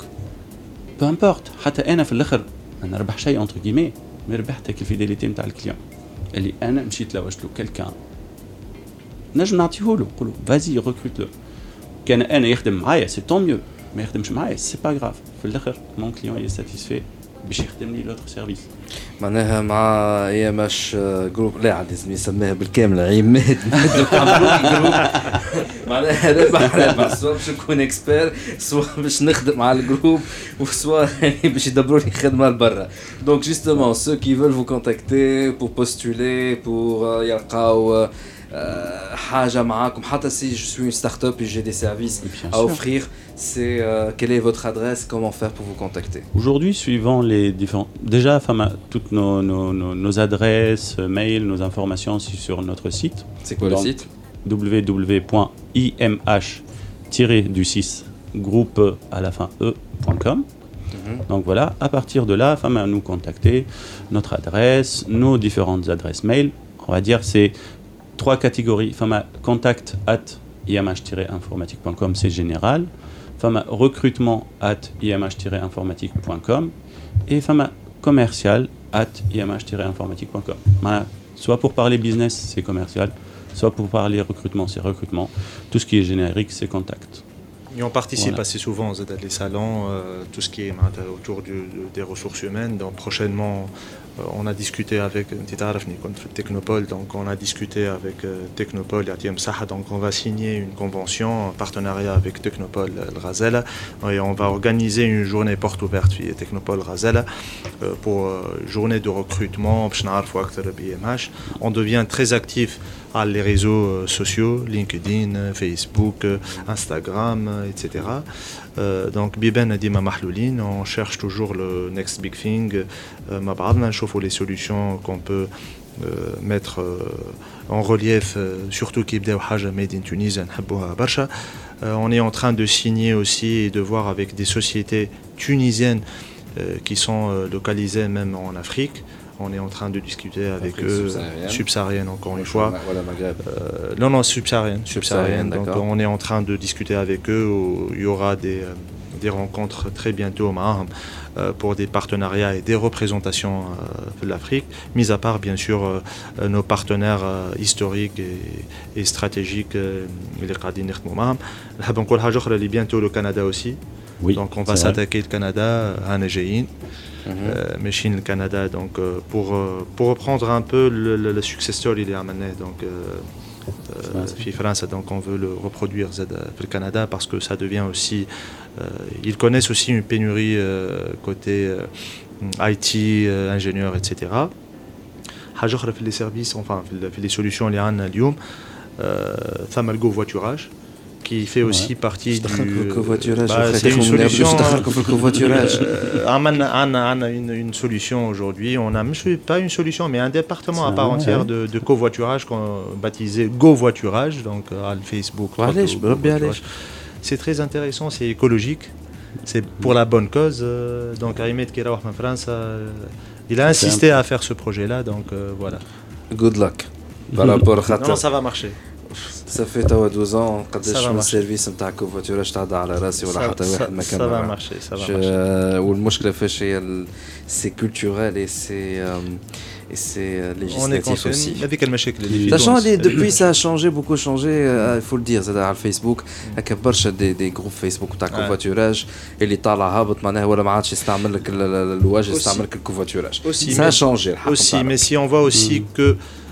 peu importe حتى انا في الاخر ما نربح شيء entre guillemets mais ربحت هيك الفيديليتي نتاع الكليون اللي انا مشيت لوجت له quelqu'un نجم نعطيه له نقول له فازي ريكروت لو كان انا يخدم معايا سي طون ميو ما يخدمش معايا سي با غراف في الاخر مون كليون يي ساتيسفي باش يخدم لي لوتر سيرفيس. معناها مع اي ام اش جروب لا عاد لازم يسميها بالكامل عماد <laughs> معناها ربح ربح سواء باش نكون إكسبير سواء باش نخدم مع الجروب وسواء <laughs> باش يدبروا لي خدمة لبرا. دونك جوستومون سو كي فول فو كونتاكتي بور بوستولي بور يلقاو آه، حاجة معاكم. حتى سي جو سوي une start-up et j'ai des services C'est euh, quelle est votre adresse? Comment faire pour vous contacter? Aujourd'hui, suivant les différents. Déjà, toutes nos, nos, nos, nos adresses, euh, mails, nos informations sont sur notre site c'est quoi le site? Www.imh-du6 groupe à la fin e.com. Mhm. Donc voilà, à partir de là, femme à nous contacter, notre adresse, nos différentes adresses mail. On va dire c'est trois catégories. Femme à contact at imh-informatique.com, c'est général. Femme à recrutement at imh-informatique.com et femme à commercial at imh-informatique.com. Soit pour parler business, c'est commercial, soit pour parler recrutement, c'est recrutement. Tout ce qui est générique, c'est contact. Et on participe assez souvent aux salons, euh, tout ce qui est autour des ressources humaines. Donc prochainement, euh, on a discuté avec Technopole, donc on a discuté avec euh, Technopole et Saha, donc on va signer une convention en partenariat avec Technopole Razela et on va organiser une journée porte ouverte via Technopole Razela pour journée de recrutement. On devient très actif à les réseaux sociaux, LinkedIn, Facebook, Instagram, etc. donc Biben on cherche toujours le next big thing. Ma chauffe les solutions qu'on peut mettre en relief, surtout qui made in Tunis, on est en train de signer aussi et de voir avec des sociétés tunisiennes qui sont localisées même en Afrique. On est en train de discuter avec eux, subsaharienne encore une fois. Euh, non, non, subsaharienne. subsaharienne. Donc on est en train de discuter avec eux. Il y aura des, euh, des rencontres très bientôt au Maham euh, pour des partenariats et des représentations de l'Afrique, mis à part bien sûr nos partenaires historiques et, stratégiques, les Qadin bientôt le Canada aussi. Oui, Donc on va s'attaquer le Canada à Najaïn. Euh, machine le Canada. Donc, euh, pour, euh, pour reprendre un peu le, le, success story, il est amené. Donc, France, donc on veut le reproduire le Canada parce que ça devient aussi. ils connaissent aussi une pénurie côté IT, ingénieurs, etc. حاجه في les services enfin في les solutions اللي عندنا اليوم ثم voiturage qui fait aussi partie du. Bah, c'est une solution. On a une solution aujourd'hui. On a pas une solution, mais un département à part entière de, de covoiturage qu'on baptisé Go Voiturage, donc à Facebook. C'est très intéressant, c'est écologique, c'est pour la bonne cause. Euh, donc Ahmed Kirawah en France, euh, il a insisté à faire ce projet-là, donc euh, voilà. Good luck. Non, ça va marcher. صافي توا 12 قداش من السيرفيس نتاع كوفاتوراج تعدى على راسي ولا حتى واحد ما كان سافا مارشي سافا مارشي والمشكله فاش هي سي كولتورال اي سي et c'est législatif aussi. هذيك المشاكل اللي في depuis ça a changé beaucoup changé il faut le dire زاد على الفيسبوك هكا برشا دي دي جروب فيسبوك تاع كوفاتوراج اللي طالع هابط معناها ولا ما عادش يستعمل لك الواجهه يستعمل لك الكوفاتوراج ça a changé aussi mais si on voit aussi que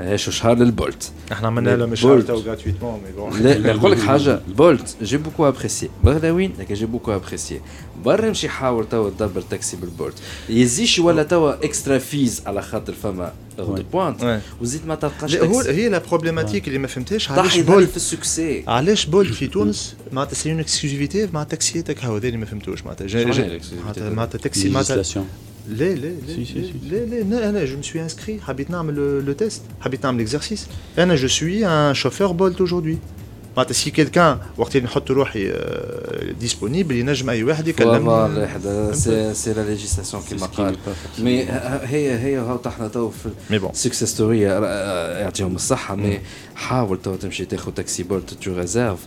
عيشوا شهر للبولت إحنا عملنا لهم شهر تو غراتويتمون مي بون. لا نقول لك حاجة. بولت جي بوكو ابريسيي بغداوين لكن جي بوكو ابريسيي برا مشي حاول توا تدبر تاكسي بالبولت. يزيش ولا توا اكسترا فيز على خاطر فما غد بوانت وزيد ما تلقاش هو هي لا بروبليماتيك اللي ما فهمتهاش. علاش بولت؟ في السكسي. علاش بولت في تونس؟ معناتها سي اون اكسكلوزيفيتي مع تاكسياتك هاو هذا اللي ما فهمتوش معناتها. معناتها تاكسي معناتها Les, les, les, les, les, je me suis inscrit. Habit le, le test, l'exercice. Je suis un chauffeur Bolt aujourd'hui. Si quelqu'un, euh, disponible, il C'est la législation qui m'a Mais euh, Mais bon. Success story, euh, mm. mais tu réserves.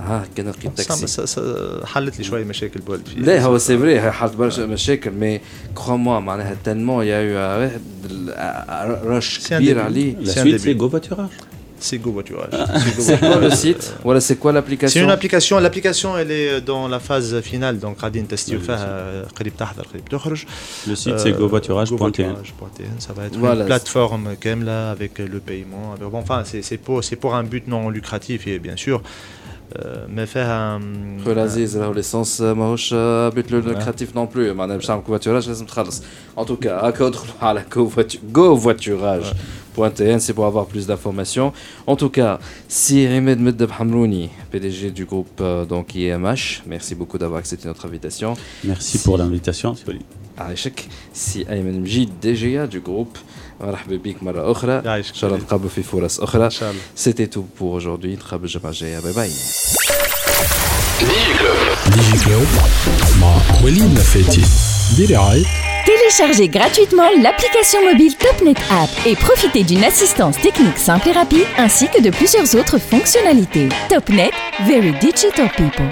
هي هاو احنا تو في سكسس ستوري يعطيهم الصحه مي حاول تو تمشي تاخذ تاكسي بولت تو ريزيرف ها كان لقيت تاكسي حلت لي شويه مشاكل بولد فيه لا هو سي فري حلت برشا مشاكل مي كخوا موا معناها تالمون يا واحد رش كبير عليه لا سويت سي جو فاتوراج C'est Go Voiturage. <laughs> C'est quoi le site Voilà, c'est quoi l'application C'est une application. L'application, elle est dans la phase finale. Donc, Radin Testi Le site, c'est govoiturage.tn. Ça va être une plateforme là avec le paiement. Bon, enfin, c'est pour, pour un but non lucratif, et bien sûr. ما فيها خويا العزيز راهو ليسونس ماهوش بيت لوكراتيف نون بلو معناها باش تعمل كوفاتوراج لازم تخلص ان توكا هكا ادخلوا على جو فواتوراج c'est pour avoir plus d'informations. En tout cas, si Ahmed Meddeb Hamrouni, PDG du groupe euh, donc IMH, merci beaucoup d'avoir accepté notre invitation. Merci pour l'invitation, عايشك سي ايمن مجيد دي جي du groupe مرحبا بك مرة أخرى إن شاء الله نتقابلوا في فرص أخرى C'était tout pour aujourd'hui نتقابل الجمعة الجاية باي باي ديجي كلوب ديجي كلوب مع وليد نفاتي برعاية Téléchargez gratuitement l'application mobile TopNet App et profitez d'une assistance technique simple et rapide ainsi que de plusieurs autres fonctionnalités. TopNet, Very Digital People.